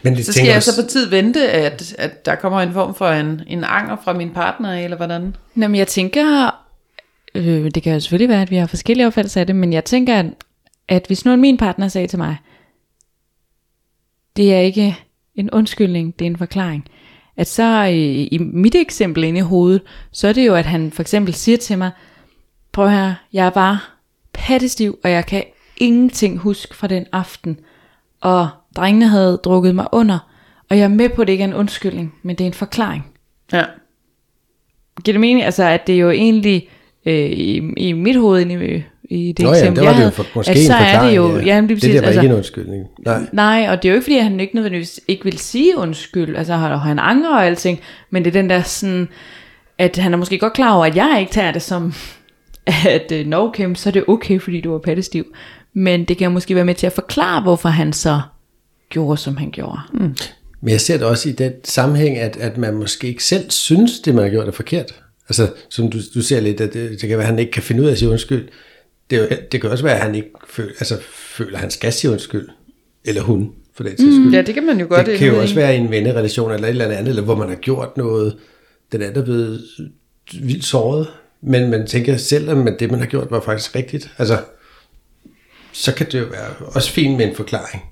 [SPEAKER 4] Men det så skal jeg også... så på tid vente, at, at der kommer en form for en, en anger fra min partner, eller hvordan?
[SPEAKER 2] Jamen jeg tænker, øh, det kan jo selvfølgelig være, at vi har forskellige opfattelser af det, men jeg tænker, at, at hvis nu min partner sagde til mig, det er ikke en undskyldning, det er en forklaring. At så i, i mit eksempel inde i hovedet, så er det jo, at han for eksempel siger til mig, prøv her, jeg er bare pattestiv, og jeg kan ingenting huske fra den aften. Og drengene havde drukket mig under, og jeg er med på, at det ikke er en undskyldning, men det er en forklaring.
[SPEAKER 4] Ja.
[SPEAKER 2] Giver det mening? Altså, at det jo egentlig øh, i, i mit hoved inde i det
[SPEAKER 3] Nå
[SPEAKER 2] eksempel,
[SPEAKER 3] ja, det var det jo for, måske
[SPEAKER 2] at så er det jo, ja,
[SPEAKER 3] ja.
[SPEAKER 2] det,
[SPEAKER 3] det der var altså, ikke en undskyldning. Nej.
[SPEAKER 2] Nej, og det er jo ikke fordi, at han ikke nødvendigvis ikke vil sige undskyld, altså han anger og alting, men det er den der sådan, at han er måske godt klar over, at jeg ikke tager det som, at øh, no, Kim, så er det okay, fordi du var pattestiv. Men det kan måske være med til at forklare, hvorfor han så gjorde, som han gjorde. Mm.
[SPEAKER 3] Men jeg ser det også i den sammenhæng, at, at man måske ikke selv synes, det man har gjort er forkert. Altså, som du, du ser lidt, at det, det kan være, at han ikke kan finde ud af at sige undskyld. Det, det kan også være, at han ikke føler, altså, føler, at han skal sige undskyld. Eller hun, for den mm.
[SPEAKER 4] Ja, det kan man jo godt.
[SPEAKER 3] Det kan jo også være i en vennerelation eller et eller andet, eller hvor man har gjort noget, den anden er blevet vildt såret. Men man tænker selv, at det, man har gjort, var faktisk rigtigt. Altså, så kan det jo være også fint med en forklaring.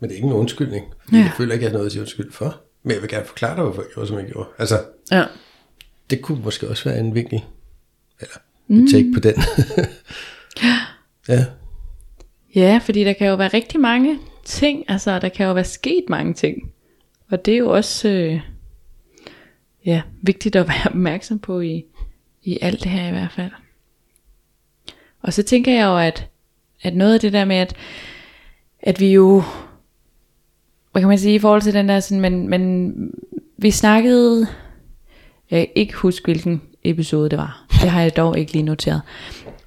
[SPEAKER 3] Men det er ikke en undskyldning. Ja. Jeg føler ikke, at jeg har noget at sige undskyld for. Men jeg vil gerne forklare dig, hvorfor jeg gjorde, som jeg gjorde. Altså,
[SPEAKER 4] ja
[SPEAKER 3] det kunne måske også være en vinkel. Eller mm. take på den. ja.
[SPEAKER 2] Ja, fordi der kan jo være rigtig mange ting. Altså, der kan jo være sket mange ting. Og det er jo også øh, ja, vigtigt at være opmærksom på i, i alt det her i hvert fald. Og så tænker jeg jo, at, at noget af det der med, at, at vi jo, hvad kan man sige, i forhold til den der, sådan, men, men vi snakkede jeg kan ikke huske, hvilken episode det var. Det har jeg dog ikke lige noteret.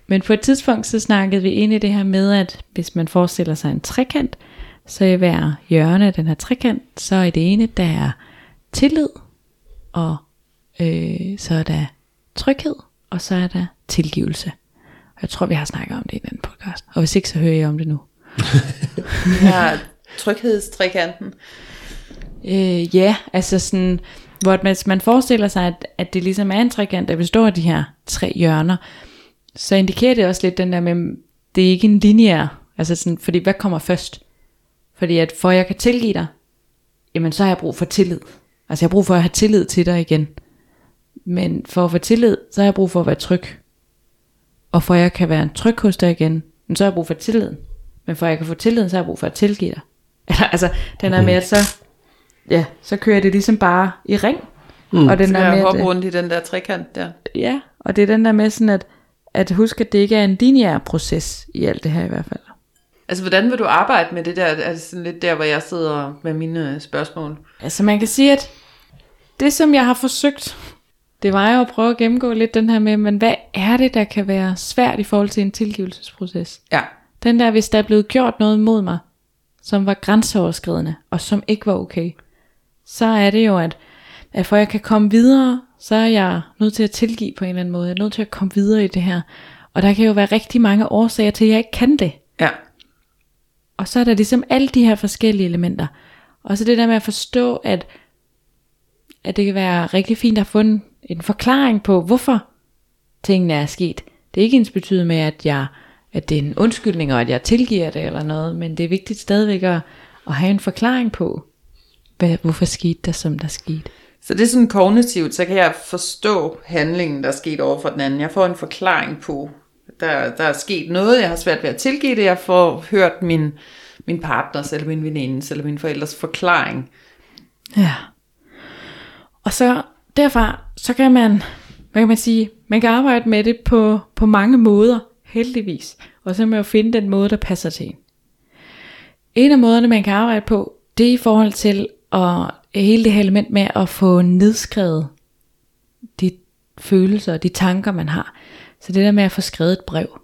[SPEAKER 2] Men på et tidspunkt, så snakkede vi ind i det her med, at hvis man forestiller sig en trekant, så i hver hjørne af den her trekant, så er det ene, der er tillid, og øh, så er der tryghed, og så er der tilgivelse. Og jeg tror, vi har snakket om det i den podcast. Og hvis ikke, så hører jeg om det nu.
[SPEAKER 4] ja, tryghedstrekanten.
[SPEAKER 2] Øh, ja, altså sådan, hvor hvis man forestiller sig, at, at det ligesom er en trekant, der består af de her tre hjørner, så indikerer det også lidt den der med, det er ikke en lineær, altså sådan, fordi hvad kommer først? Fordi at for at jeg kan tilgive dig, jamen så har jeg brug for tillid. Altså jeg har brug for at have tillid til dig igen. Men for at få tillid, så har jeg brug for at være tryg. Og for at jeg kan være tryg hos dig igen, så har jeg brug for tilliden. Men for at jeg kan få tilliden, så har jeg brug for at tilgive dig. altså den er med, at så ja, så kører det ligesom bare i ring. Mm. Og den
[SPEAKER 4] Så
[SPEAKER 2] der
[SPEAKER 4] jeg
[SPEAKER 2] med,
[SPEAKER 4] hoppe
[SPEAKER 2] at,
[SPEAKER 4] rundt i den der trekant der.
[SPEAKER 2] ja, og det er den der med sådan, at, at huske, at det ikke er en lineær proces i alt det her i hvert fald.
[SPEAKER 4] Altså, hvordan vil du arbejde med det der? Er det sådan lidt der, hvor jeg sidder med mine spørgsmål?
[SPEAKER 2] Altså man kan sige, at det som jeg har forsøgt, det var jo at prøve at gennemgå lidt den her med, men hvad er det, der kan være svært i forhold til en tilgivelsesproces?
[SPEAKER 4] Ja.
[SPEAKER 2] Den der, hvis der er blevet gjort noget mod mig, som var grænseoverskridende, og som ikke var okay, så er det jo, at, at for at jeg kan komme videre, så er jeg nødt til at tilgive på en eller anden måde. Jeg er nødt til at komme videre i det her. Og der kan jo være rigtig mange årsager til, at jeg ikke kan det.
[SPEAKER 4] Ja.
[SPEAKER 2] Og så er der ligesom alle de her forskellige elementer. Og så det der med at forstå, at, at det kan være rigtig fint at få en, en forklaring på, hvorfor tingene er sket. Det er ikke ens betydet med, at, jeg, at det er en undskyldning, og at jeg tilgiver det eller noget, men det er vigtigt stadigvæk at, at have en forklaring på, hvad, hvorfor skete der, som der skete.
[SPEAKER 4] Så det er sådan kognitivt, så kan jeg forstå handlingen, der er sket over for den anden. Jeg får en forklaring på, der, der er sket noget, jeg har svært ved at tilgive det. Jeg får hørt min, min partners, eller min venindes, eller min forældres forklaring.
[SPEAKER 2] Ja. Og så derfra, så kan man, hvad kan man sige, man kan arbejde med det på, på mange måder, heldigvis. Og så kan man jo finde den måde, der passer til en. En af måderne, man kan arbejde på, det er i forhold til og hele det her element med at få nedskrevet de følelser og de tanker, man har. Så det der med at få skrevet et brev.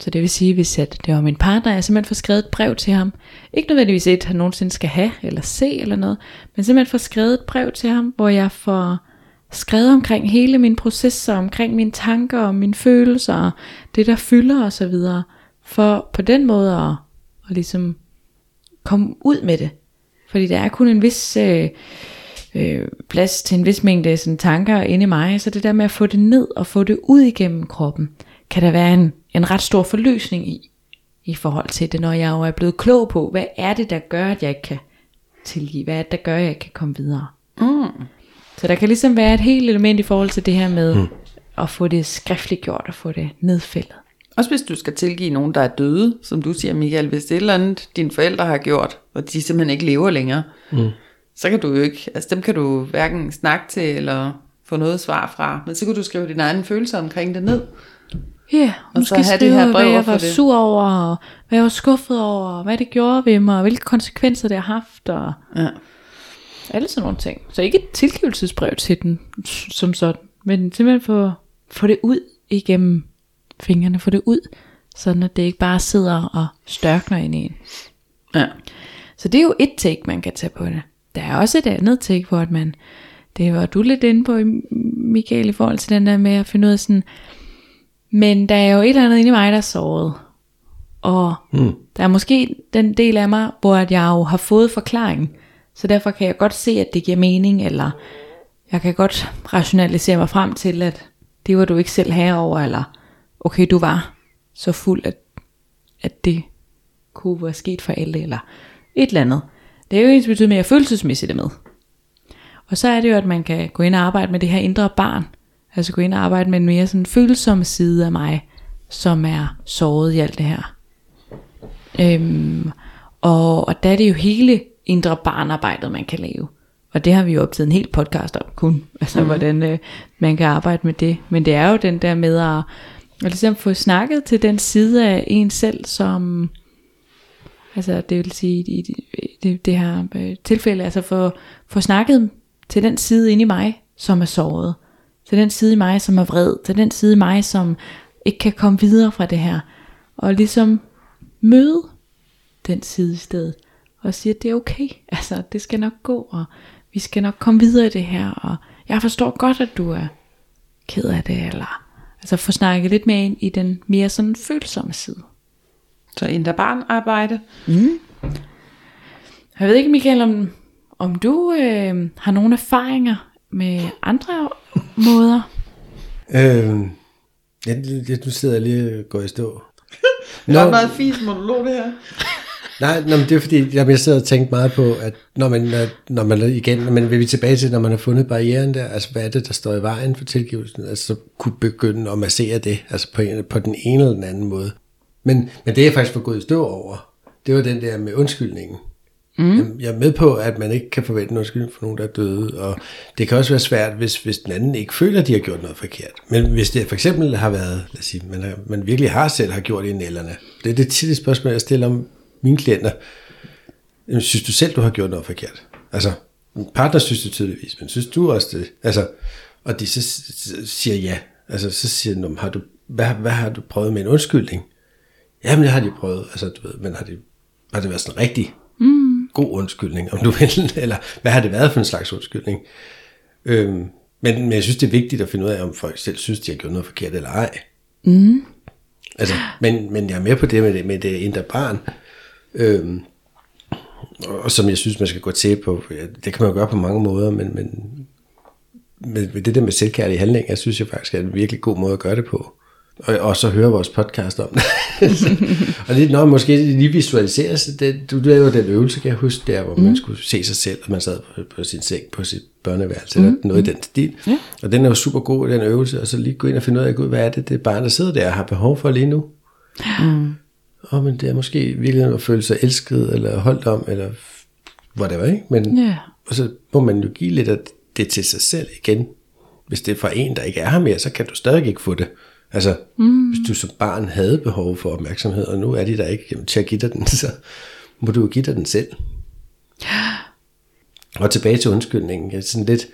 [SPEAKER 2] Så det vil sige, hvis at det var min partner, jeg simpelthen får skrevet et brev til ham. Ikke nødvendigvis et, han nogensinde skal have eller se eller noget, men simpelthen får skrevet et brev til ham, hvor jeg får skrevet omkring hele min proces, og omkring mine tanker og mine følelser, og det der fylder og så videre. For på den måde at, at ligesom komme ud med det. Fordi der er kun en vis øh, øh, plads til en vis mængde sådan, tanker inde i mig, så det der med at få det ned og få det ud igennem kroppen, kan der være en, en ret stor forløsning i, i forhold til det, når jeg jo er blevet klog på, hvad er det, der gør, at jeg ikke kan tilgive, hvad er det, der gør, at jeg ikke kan komme videre.
[SPEAKER 4] Mm.
[SPEAKER 2] Så der kan ligesom være et helt element i forhold til det her med mm. at få det skriftligt gjort og få det nedfældet.
[SPEAKER 4] Også hvis du skal tilgive nogen, der er døde, som du siger, Michael, hvis det er et eller andet, dine forældre har gjort, og de simpelthen ikke lever længere, mm. så kan du jo ikke, altså dem kan du hverken snakke til, eller få noget svar fra, men så kan du skrive dine egne følelser omkring det ned.
[SPEAKER 2] Ja, yeah,
[SPEAKER 4] Og
[SPEAKER 2] måske
[SPEAKER 4] så have det
[SPEAKER 2] skrive,
[SPEAKER 4] her brev
[SPEAKER 2] hvad jeg var
[SPEAKER 4] det.
[SPEAKER 2] sur over, og hvad jeg var skuffet over, og hvad det gjorde ved mig, og hvilke konsekvenser det har haft, og
[SPEAKER 4] Ja.
[SPEAKER 2] alle sådan nogle ting. Så ikke et tilgivelsesbrev til den som sådan, men simpelthen få, få det ud igennem fingrene, få det ud, sådan at det ikke bare sidder og størkner ind i en.
[SPEAKER 4] Ja.
[SPEAKER 2] Så det er jo et take, man kan tage på det. Der er også et andet take, hvor at man, det var du lidt inde på, Michael, i forhold til den der med at finde ud af sådan, men der er jo et eller andet inde i mig, der er såret. Og mm. der er måske den del af mig, hvor at jeg jo har fået forklaring. Så derfor kan jeg godt se, at det giver mening, eller jeg kan godt rationalisere mig frem til, at det var du ikke selv herover, eller okay, du var så fuld, at, at det kunne være sket for alle, eller et eller andet. Det er jo ens at jeg følelsesmæssigt er med. Og så er det jo, at man kan gå ind og arbejde med det her indre barn. Altså gå ind og arbejde med en mere sådan følsom side af mig, som er såret i alt det her. Øhm, og, og der er det jo hele indre barnarbejdet, man kan lave. Og det har vi jo optaget en helt podcast om kun. Altså mm. hvordan øh, man kan arbejde med det. Men det er jo den der med at, og ligesom få snakket til den side af en selv, som... Altså det vil sige i det, det, det her øh, tilfælde, altså få, få snakket til den side inde i mig, som er såret. Til den side i mig, som er vred. Til den side i mig, som ikke kan komme videre fra det her. Og ligesom møde den side i stedet. Og sige, at det er okay. Altså, det skal nok gå, og vi skal nok komme videre i det her. Og jeg forstår godt, at du er ked af det. Eller, altså få snakket lidt mere ind i den mere sådan følsomme side.
[SPEAKER 4] Så indre barnarbejde.
[SPEAKER 2] Jeg ved ikke, Michael, om, om du øh, har nogle erfaringer med andre måder.
[SPEAKER 3] Øh, ja, det, nu sidder jeg lige og går i stå.
[SPEAKER 4] Det er en meget fint monolog, det her.
[SPEAKER 3] Nej, nå, men det er fordi, jeg, sidder og tænkt meget på, at når man, når- man igen, man vil vi tilbage til, når man har fundet barrieren der, altså hvad er det, der står i vejen for tilgivelsen, altså så kunne begynde at massere det, altså på, en, på den ene eller den anden måde. Men, men det er jeg faktisk for gået i stå over, det var den der med undskyldningen. Mm. Jeg er med på, at man ikke kan forvente en undskyldning for nogen, der er døde, og det kan også være svært, hvis, hvis den anden ikke føler, at de har gjort noget forkert. Men hvis det for eksempel har været, lad os sige, man, har, man virkelig har selv har gjort i nælderne, det er det tidlige spørgsmål, jeg stiller om mine klienter. Synes du selv, du har gjort noget forkert? Altså, min partner synes det tydeligvis, men synes du også det? Altså, og de så siger ja. Altså, så siger de, har du, hvad, hvad har du prøvet med en undskyldning? Jamen, det har de prøvet. Altså, du ved, men har det, har det været sådan rigtig mm. god undskyldning, om du vil? Eller hvad har det været for en slags undskyldning? Øhm, men, men jeg synes, det er vigtigt at finde ud af, om folk selv synes, de har gjort noget forkert eller ej. Mm. Altså, men, men jeg er med på det med det, med det indre barn. Øhm, og som jeg synes, man skal gå til på. Det kan man jo gøre på mange måder, men, men med, det der med selvkærlige handling, jeg synes jeg faktisk er en virkelig god måde at gøre det på. Og, og så høre vores podcast om det. og det når måske lige visualiseres. Det, du lavede den øvelse, kan jeg huske, der hvor mm. man skulle se sig selv, og man sad på, på sin seng på sit børneværelse, mm. eller noget i den stil. Ja. Og den er jo super god, den øvelse, og så lige gå ind og finde ud af, Gud, hvad er det, det barn, der sidder der, har behov for lige nu. Mm. Og men det er måske virkelig at føle sig elsket, eller holdt om, eller whatever, ikke? Men, yeah. Og så må man jo give lidt af det til sig selv igen. Hvis det er for en, der ikke er her mere, så kan du stadig ikke få det. Altså, mm. hvis du som barn havde behov for opmærksomhed, og nu er de der ikke jamen, til at give dig den, så må du jo give dig den selv. Og tilbage til undskyldningen. Jeg, sådan lidt,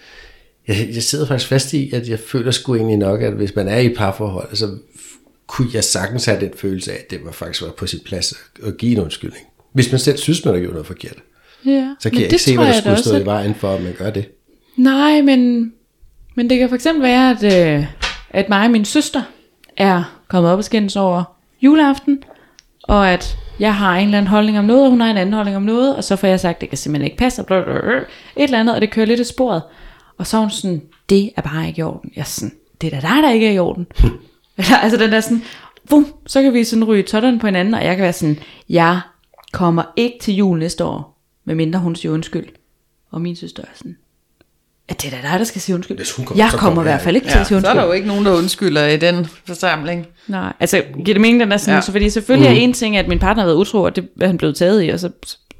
[SPEAKER 3] jeg, jeg sidder faktisk fast i, at jeg føler sgu egentlig nok, at hvis man er i parforhold, så kunne jeg sagtens have den følelse af, at det var faktisk var på sit plads at give en undskyldning. Hvis man selv synes, man har gjort noget forkert.
[SPEAKER 2] Ja,
[SPEAKER 3] så kan jeg ikke se, hvad der skulle stå i vejen for, at man gør det.
[SPEAKER 2] Nej, men, men det kan for eksempel være, at, øh, at mig og min søster er kommet op og skændes over juleaften, og at jeg har en eller anden holdning om noget, og hun har en anden holdning om noget, og så får jeg sagt, at det kan simpelthen ikke passe, et eller andet, og det kører lidt af sporet. Og så er hun sådan, det er bare ikke i orden. Jeg er sådan, det er da dig, der ikke er i orden. Eller, altså den der sådan, bum, så kan vi sådan ryge totteren på hinanden, og jeg kan være sådan, jeg kommer ikke til jul næste år, medmindre hun siger undskyld. Og min søster er sådan, at det er da dig, der skal sige undskyld. Hvis hun kommer, jeg kommer i hvert fald ikke ja, til at sige undskyld.
[SPEAKER 4] Så er der jo ikke nogen, der undskylder i den forsamling.
[SPEAKER 2] Nej, altså giver det mening, den er sådan, ja. så fordi selvfølgelig mm. er en ting, at min partner har været utro, og det er han blevet taget i, og så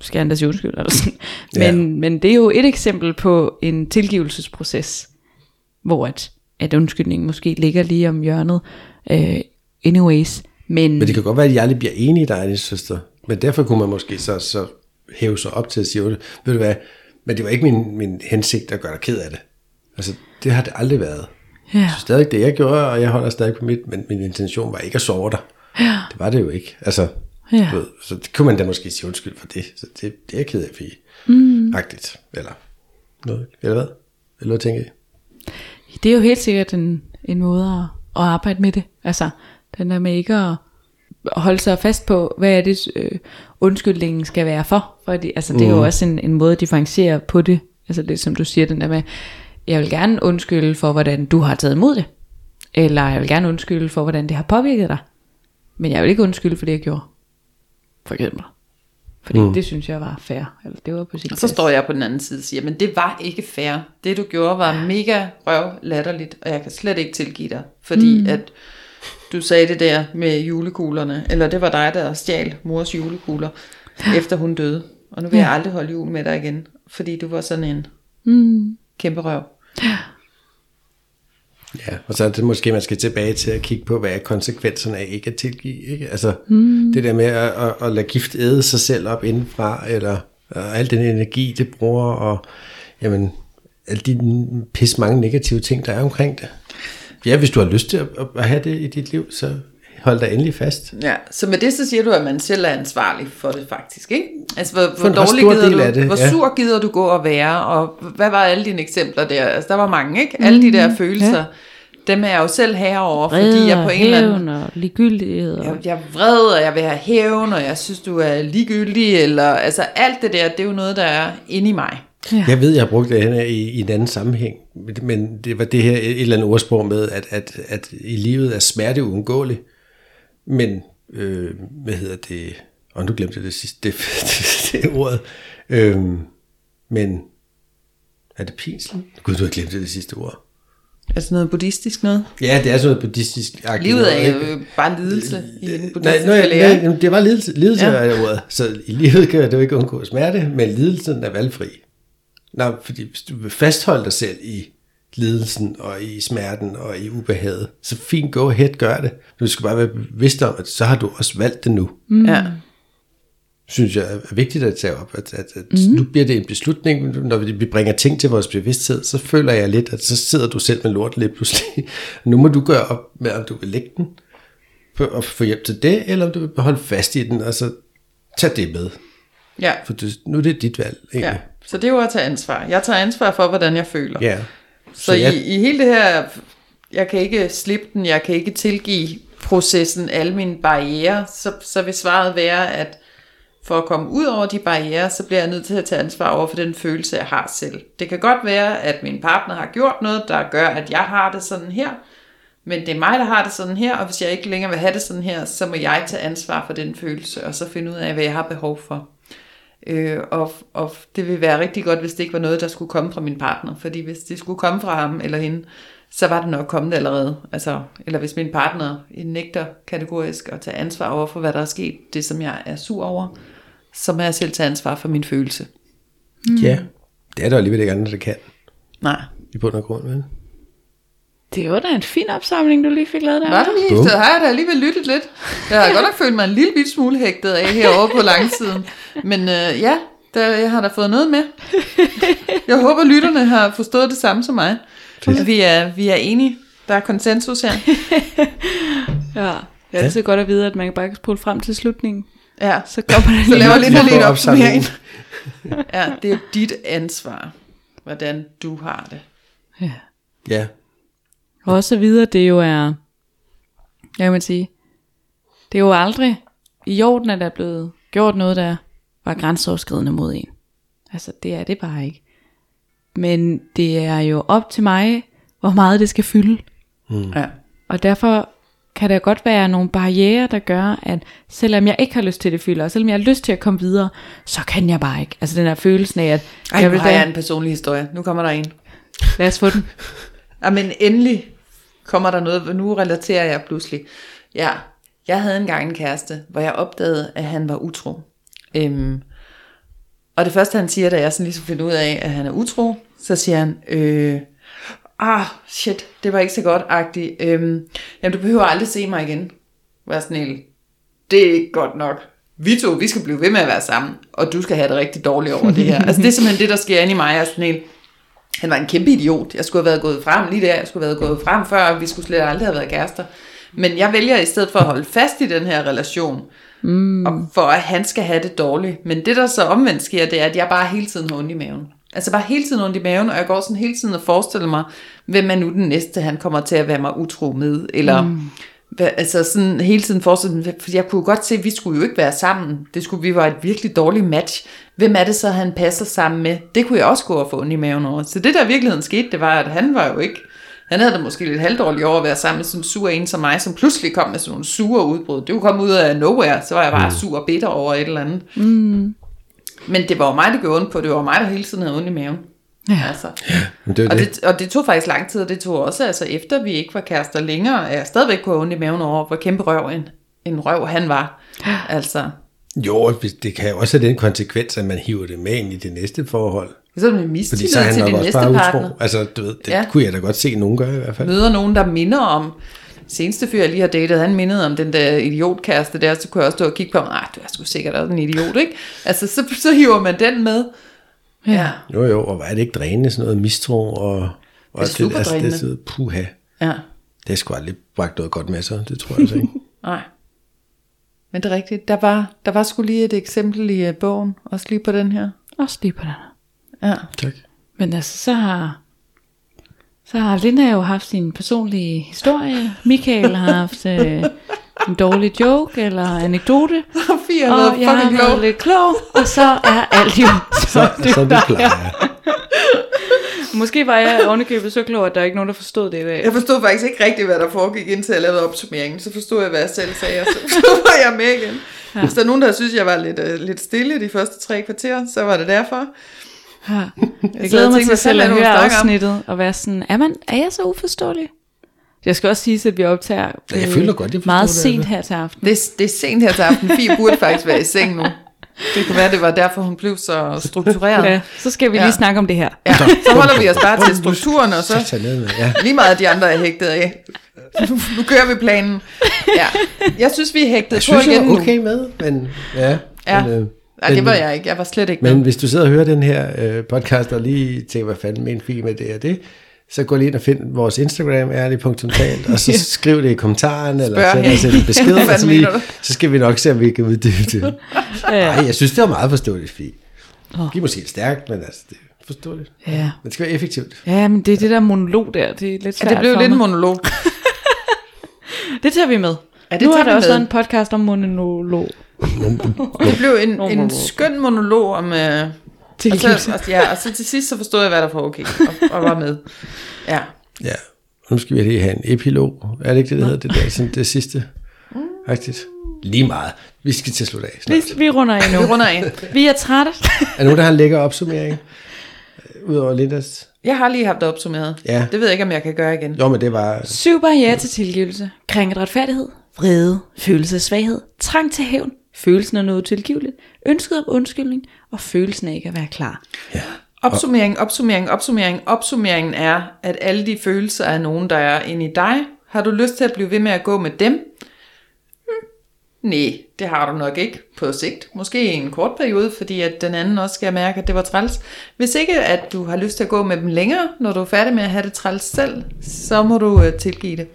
[SPEAKER 2] skal han da sige undskyld. Eller sådan. Men, ja. men det er jo et eksempel på en tilgivelsesproces, hvor at, at undskyldningen måske ligger lige om hjørnet. Uh, anyways. Men,
[SPEAKER 3] men det kan godt være, at de aldrig bliver enige, der er din søster. Men derfor kunne man måske så, så hæve sig op til at sige, ved du hvad, men det var ikke min, min hensigt at gøre dig ked af det. Altså, det har det aldrig været. Ja. Så stadig det, jeg gjorde, og jeg holder stadig på mit, men min intention var ikke at sove dig. Ja. Det var det jo ikke. Altså, ja. ved, så det kunne man da måske sige undskyld for det. Så det, det er jeg ked af, fordi mm. agtigt, eller noget, eller hvad? Eller hvad tænker I?
[SPEAKER 2] Det er jo helt sikkert en, en måde at, at arbejde med det. Altså, den der med ikke at holde sig fast på, hvad er det øh, undskyldningen skal være for. Fordi, altså, det er jo mm. også en, en måde at differentiere på det. Altså det som du siger, den der med, jeg vil gerne undskylde for, hvordan du har taget imod det. Eller jeg vil gerne undskylde for, hvordan det har påvirket dig. Men jeg vil ikke undskylde for det, jeg gjorde. For eksempel. Fordi mm. det synes jeg var fair. Eller det var på sin
[SPEAKER 4] og så står jeg på den anden side og siger, men det var ikke fair. Det du gjorde var mega røv latterligt, og jeg kan slet ikke tilgive dig. Fordi mm. at du sagde det der med julekuglerne, eller det var dig, der stjal mors julekugler, efter hun døde. Og nu vil ja. jeg aldrig holde jul med dig igen, fordi du var sådan en mm. kæmpe røv.
[SPEAKER 3] Ja, og så er det måske, man skal tilbage til at kigge på, hvad er konsekvenserne af ikke at tilgive. Ikke? Altså mm. det der med at, at, at lade gift æde sig selv op indenfra, eller al den energi, det bruger, og jamen, alle de pis mange negative ting, der er omkring det. Ja, hvis du har lyst til at, at have det i dit liv, så hold dig endelig fast.
[SPEAKER 4] Ja, så med det så siger du, at man selv er ansvarlig for det faktisk, ikke? Altså, hvor, hvor dårlig gider du, det, hvor ja. sur gider du gå og være, og hvad var alle dine eksempler der? Altså, der var mange, ikke? Alle de der mm, følelser. Ja dem er jeg jo selv herover, fordi jeg på en eller anden...
[SPEAKER 2] og ligegyldighed.
[SPEAKER 4] Og... Jeg, jeg er vred, og jeg vil have hævn, og jeg synes, du er ligegyldig, eller altså alt det der, det er jo noget, der er inde i mig.
[SPEAKER 3] Ja. Jeg ved, jeg har brugt det her i, i en anden sammenhæng, men det var det her et eller andet ordsprog med, at, at, at i livet er smerte uundgåelig, men, øh, hvad hedder det, og nu glemte jeg det sidste, det, det, det ordet, øh, men er det pinsel? Gud, du har glemt det, det sidste ord.
[SPEAKER 4] Altså noget buddhistisk noget?
[SPEAKER 3] Ja, det er sådan noget buddhistisk
[SPEAKER 4] Livet er jo bare lidelse i den
[SPEAKER 3] Nej,
[SPEAKER 4] buddhistiske
[SPEAKER 3] nej,
[SPEAKER 4] lære.
[SPEAKER 3] nej, det var lidelse, lidelse
[SPEAKER 4] Ja.
[SPEAKER 3] er ordet. Så i livet kan du jo ikke undgå smerte, men lidelsen er valgfri. Nej, fordi hvis du vil fastholde dig selv i lidelsen og i smerten og i ubehaget, så fint go ahead, gør det. Du skal bare være bevidst om, at så har du også valgt det nu.
[SPEAKER 4] Ja.
[SPEAKER 3] Synes jeg er vigtigt at tage op, at, at, at mm. nu bliver det en beslutning, når vi bringer ting til vores bevidsthed, så føler jeg lidt, at så sidder du selv med lort lidt pludselig. Nu må du gøre op med, om du vil lægge den og få hjælp til det, eller om du vil holde fast i den, og så tage det med.
[SPEAKER 4] ja.
[SPEAKER 3] For du, nu er det dit valg,
[SPEAKER 4] ja.
[SPEAKER 3] egentlig.
[SPEAKER 4] Så det er jo at tage ansvar. Jeg tager ansvar for, hvordan jeg føler.
[SPEAKER 3] Ja.
[SPEAKER 4] Så,
[SPEAKER 3] Så
[SPEAKER 4] i,
[SPEAKER 3] jeg-
[SPEAKER 4] i hele det her, jeg kan ikke slippe den, jeg kan ikke tilgive processen, alle mine barriere, så, så vil svaret være, at for at komme ud over de barriere, så bliver jeg nødt til at tage ansvar over for den følelse, jeg har selv. Det kan godt være, at min partner har gjort noget, der gør, at jeg har det sådan her, men det er mig, der har det sådan her, og hvis jeg ikke længere vil have det sådan her, så må jeg tage ansvar for den følelse, og så finde ud af, hvad jeg har behov for. Øh, og, og det vil være rigtig godt, hvis det ikke var noget, der skulle komme fra min partner. Fordi hvis det skulle komme fra ham eller hende, så var det nok kommet allerede. Altså, eller hvis min partner nægter kategorisk at tage ansvar over for, hvad der er sket, det som jeg er sur over, så må jeg selv tage ansvar for min følelse.
[SPEAKER 3] ja, det er der alligevel ikke andre, der kan
[SPEAKER 4] Nej.
[SPEAKER 3] i bund og grund. Vel?
[SPEAKER 2] Det var da en fin opsamling, du lige fik lavet der.
[SPEAKER 4] Var det lige? Så har jeg da alligevel lyttet lidt. Jeg har godt nok følt mig en lille bit smule hægtet af herovre på langsiden. Men øh, ja, der, jeg har da fået noget med. Jeg håber, lytterne har forstået det samme som mig. At vi er, vi er enige. Der er konsensus her.
[SPEAKER 2] Ja. Det er altid godt at vide, at man bare kan spole frem til slutningen.
[SPEAKER 4] Ja,
[SPEAKER 2] Så kommer der
[SPEAKER 4] så
[SPEAKER 2] lige
[SPEAKER 4] laver lidt
[SPEAKER 3] får
[SPEAKER 4] en opsummering. Ja, det er dit ansvar, hvordan du har det.
[SPEAKER 2] Ja.
[SPEAKER 3] Ja,
[SPEAKER 2] Og også at vide, at det jo er, jeg kan man sige, det er jo aldrig i orden, at der er blevet gjort noget, der var grænseoverskridende mod en. Altså, det er det bare ikke. Men det er jo op til mig, hvor meget det skal fylde.
[SPEAKER 4] Ja.
[SPEAKER 2] Og derfor kan der godt være nogle barriere, der gør, at selvom jeg ikke har lyst til det fylder, og selvom jeg har lyst til at komme videre, så kan jeg bare ikke. Altså den her følelsen af, at
[SPEAKER 4] Ej,
[SPEAKER 2] jeg
[SPEAKER 4] nu
[SPEAKER 2] vil
[SPEAKER 4] har jeg
[SPEAKER 2] da,
[SPEAKER 4] en personlig historie. Nu kommer der en.
[SPEAKER 2] lad os få den.
[SPEAKER 4] Ja, men endelig kommer der noget, nu relaterer jeg pludselig. Ja, jeg havde engang en kæreste, hvor jeg opdagede, at han var utro. Øhm, og det første, han siger, da jeg sådan ligesom finder ud af, at han er utro, så siger han, øh, ah, shit, det var ikke så godt, agtigt. Øhm, jamen, du behøver aldrig se mig igen. Vær sådan helt, det er ikke godt nok. Vi to, vi skal blive ved med at være sammen, og du skal have det rigtig dårligt over det her. altså, det er simpelthen det, der sker inde i mig. Jeg er sådan helt, han var en kæmpe idiot. Jeg skulle have været gået frem lige der. Jeg skulle have været gået frem før, vi skulle slet aldrig have været kærester. Men jeg vælger i stedet for at holde fast i den her relation, mm. og for at han skal have det dårligt. Men det, der så omvendt sker, det er, at jeg bare hele tiden har ondt i maven. Altså bare hele tiden ondt i maven, og jeg går sådan hele tiden og forestiller mig, hvem er nu den næste, han kommer til at være mig utro med, eller... Mm. Hvad, altså sådan hele tiden forestille mig, for jeg kunne godt se, at vi skulle jo ikke være sammen. Det skulle vi var et virkelig dårligt match. Hvem er det så, han passer sammen med? Det kunne jeg også gå og få ondt i maven over. Så det der i virkeligheden skete, det var, at han var jo ikke... Han havde da måske lidt halvdårligt over at være sammen med sådan en sur en som mig, som pludselig kom med sådan nogle sure udbrud. Det kunne komme ud af nowhere, så var jeg bare mm. sur og bitter over et eller andet. Mm. Men det var jo mig, der gjorde ondt på. Det var mig, der hele tiden havde ondt i maven.
[SPEAKER 2] Ja.
[SPEAKER 4] Altså.
[SPEAKER 3] men det
[SPEAKER 4] Og
[SPEAKER 3] det.
[SPEAKER 4] det, og det tog faktisk lang tid, og det tog også, altså efter vi ikke var kærester længere, at jeg stadigvæk kunne have ondt i maven over, hvor kæmpe røv en, en røv han var. Altså,
[SPEAKER 3] Jo, det kan jo også have den konsekvens, at man hiver det med ind i det næste forhold.
[SPEAKER 4] så er det
[SPEAKER 3] Fordi
[SPEAKER 4] mistillid
[SPEAKER 3] så er
[SPEAKER 4] til din
[SPEAKER 3] også
[SPEAKER 4] næste
[SPEAKER 3] bare
[SPEAKER 4] partner.
[SPEAKER 3] utro. Altså, du ved, det
[SPEAKER 4] Ja.
[SPEAKER 3] kunne jeg da godt se, nogen gøre i hvert fald.
[SPEAKER 4] Møder nogen, der minder om, seneste fyr, jeg lige har datet, han mindede om den der idiotkæreste der, så kunne jeg også stå og kigge på ham, nej, du er sgu sikkert også en idiot, ikke? Altså, så, så hiver man den med. Ja.
[SPEAKER 3] Jo, jo, og er det ikke drænende, sådan noget mistro og... og
[SPEAKER 4] Det er super
[SPEAKER 3] altså, det er sådan, puha.
[SPEAKER 4] Ja.
[SPEAKER 3] Det er sgu aldrig bragt noget godt med sig, det tror jeg altså ikke.
[SPEAKER 4] Nej. Men det er rigtigt. Der var, der var sgu lige et eksempel i uh, bogen, også lige på den her.
[SPEAKER 2] Også lige på den.
[SPEAKER 4] Ja.
[SPEAKER 3] tak.
[SPEAKER 2] Men altså, så har, så har Linda jo haft sin personlige historie. Michael har haft øh, en dårlig joke eller anekdote.
[SPEAKER 4] Og Fie har været
[SPEAKER 2] jeg
[SPEAKER 4] fucking klog.
[SPEAKER 2] lidt klog. Og så er alt jo så,
[SPEAKER 3] Så, så er det plejer.
[SPEAKER 2] Måske var jeg ovenikøbet så klog, at der er ikke nogen, der forstod det i dag.
[SPEAKER 4] Jeg forstod faktisk ikke rigtigt, hvad der foregik, indtil jeg lavede opsummeringen. Så forstod jeg, hvad jeg selv sagde, og så, så var jeg med igen. Ja. Hvis der er nogen, der synes, jeg var lidt, uh, lidt stille de første tre kvarter, så var det derfor.
[SPEAKER 2] Ja. Jeg
[SPEAKER 4] sad
[SPEAKER 2] glæder mig til selv at
[SPEAKER 4] det,
[SPEAKER 2] høre afsnittet og være sådan, er, man, er jeg så uforståelig? Jeg skal også sige, at vi optager
[SPEAKER 3] Ja, jeg
[SPEAKER 2] øh,
[SPEAKER 3] føler godt, jeg
[SPEAKER 2] meget
[SPEAKER 3] det,
[SPEAKER 2] sent
[SPEAKER 3] altså.
[SPEAKER 2] her til aften.
[SPEAKER 4] Det, er- det er sent her til aften. Fie burde faktisk være i seng nu. Det kan være, det var derfor, hun blev så struktureret.
[SPEAKER 2] Ja, så skal vi
[SPEAKER 4] Ja.
[SPEAKER 2] lige snakke om det her.
[SPEAKER 4] Ja, så holder vi os bare til strukturen, og så
[SPEAKER 3] ja.
[SPEAKER 4] lige meget af de andre er hægtet af. Nu, nu kører vi planen. Ja. Jeg synes, vi er hægtet
[SPEAKER 3] Jeg
[SPEAKER 4] på
[SPEAKER 3] synes, jeg
[SPEAKER 4] igen
[SPEAKER 3] er
[SPEAKER 4] nu.
[SPEAKER 3] okay med, men ja.
[SPEAKER 4] Ja.
[SPEAKER 3] Men, øh,
[SPEAKER 4] Nej, det var jeg ikke. Jeg var slet ikke
[SPEAKER 3] Men
[SPEAKER 4] med.
[SPEAKER 3] hvis du sidder og hører den her øh, podcast og lige tænker, hvad fanden med en film med det og det, så gå lige ind og find vores Instagram, ærlig.talt, og så skriv det i kommentaren, eller send os en besked, og så, lige,
[SPEAKER 4] du?
[SPEAKER 3] så skal vi nok se, om vi kan uddybe det.
[SPEAKER 2] Ja.
[SPEAKER 3] Ej, jeg synes, det var meget forståeligt, Fie. Det er måske stærkt, men altså, det er forståeligt.
[SPEAKER 2] Ja.
[SPEAKER 3] Men det skal være effektivt.
[SPEAKER 2] ja, men det er det der monolog der, det er lidt
[SPEAKER 4] Ja,
[SPEAKER 2] svært
[SPEAKER 4] det blev lidt en monolog.
[SPEAKER 2] Det tager vi med.
[SPEAKER 4] Ja, det
[SPEAKER 2] nu
[SPEAKER 4] tager
[SPEAKER 2] er der
[SPEAKER 4] vi
[SPEAKER 2] også
[SPEAKER 4] med.
[SPEAKER 2] en podcast om monolog.
[SPEAKER 4] Det blev en, en skøn monolog om... Øh, og,
[SPEAKER 2] Tilgivelse.
[SPEAKER 4] så, og, ja, og så til sidst så forstod jeg, hvad der var okay, og, og var med. Ja.
[SPEAKER 3] Ja, nu skal vi lige have en epilog. Er det ikke det, der hedder det der, sådan det sidste? Rigtigt. Lige meget. Vi skal til at slutte af
[SPEAKER 2] Vi,
[SPEAKER 3] snart.
[SPEAKER 2] vi runder af nu.
[SPEAKER 4] Vi runder af.
[SPEAKER 2] Vi er trætte.
[SPEAKER 3] Er der nogen, der har en lækker opsummering? Udover Lindas?
[SPEAKER 4] Jeg har lige haft det opsummeret.
[SPEAKER 3] Ja.
[SPEAKER 4] Det ved jeg ikke, om jeg kan gøre igen.
[SPEAKER 3] Jo, men det var...
[SPEAKER 2] Syv barriere til tilgivelse. Krænket retfærdighed. Vrede. Følelse af svaghed. Trang til hævn. Følelsen af noget tilgiveligt. Ønsket om undskyldning. Og følelsen af ikke at være klar.
[SPEAKER 4] Opsummering, opsummering, opsummering. Opsummeringen er, at alle de følelser er nogen, der er inde i dig. Har du lyst til at blive ved med at gå med dem? Hmm. Nej, det har du nok ikke på sigt. Måske i en kort periode, fordi at den anden også skal mærke, at det var træls. Hvis ikke at du har lyst til at gå med dem længere, når du er færdig med at have det træls selv, så må du uh, tilgive det.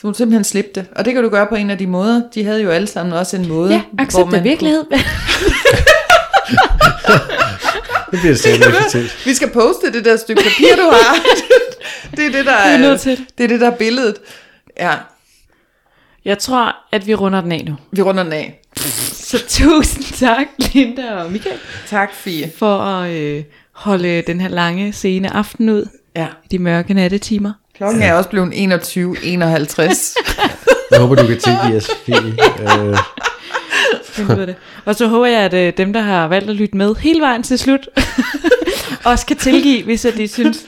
[SPEAKER 4] Så må du simpelthen slippe det. Og det kan du gøre på en af de måder. De havde jo alle sammen også en måde.
[SPEAKER 2] Ja, accept af virkelighed.
[SPEAKER 3] Det bliver så effektivt.
[SPEAKER 4] Vi skal poste det der stykke papir, du har. det er det, der
[SPEAKER 2] er
[SPEAKER 4] er,
[SPEAKER 2] nødt til.
[SPEAKER 4] det er det, der er billedet. Ja,
[SPEAKER 2] Jeg tror, at vi runder den af nu.
[SPEAKER 4] vi runder den af.
[SPEAKER 2] Så tusind tak, Linda og Michael,
[SPEAKER 4] Tak, Fie.
[SPEAKER 2] for at øh, holde den her lange, sene aften ud
[SPEAKER 4] Ja.
[SPEAKER 2] i de mørke nattetimer.
[SPEAKER 4] Klokken er også blevet 21.51.
[SPEAKER 3] Jeg håber, du kan tilgive os, Fie. Øh,
[SPEAKER 2] det. Og så håber jeg, at øh, dem, der har valgt at lytte med hele vejen til slut, også kan tilgive, hvis at de synes,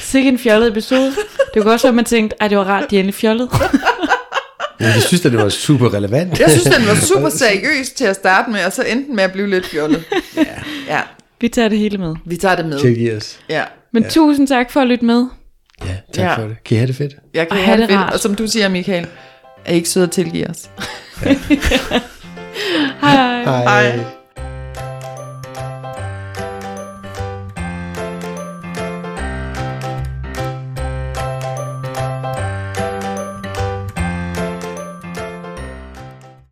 [SPEAKER 2] sikke en fjollet episode. Det kunne også være, at man tænkte, at det var rart, de endelig fjollede.
[SPEAKER 3] men jeg synes, at det var super relevant.
[SPEAKER 4] Jeg synes, den var super seriøs til at starte med, og så endte med at blive lidt fjollet. Ja. ja,
[SPEAKER 2] Vi tager det hele med.
[SPEAKER 4] vi tager det med.
[SPEAKER 3] Tilgive os.
[SPEAKER 4] Ja,
[SPEAKER 2] Men ja. tusind tak for at lytte med.
[SPEAKER 3] Ja, tak
[SPEAKER 4] Ja.
[SPEAKER 3] for det. Kan I have det fedt?
[SPEAKER 4] jeg kan
[SPEAKER 2] Og
[SPEAKER 4] have det
[SPEAKER 2] det
[SPEAKER 4] fedt. Og som du siger, Michael, er I ikke søde at tilgive os?
[SPEAKER 2] Hej.
[SPEAKER 3] Hej.
[SPEAKER 4] Hej.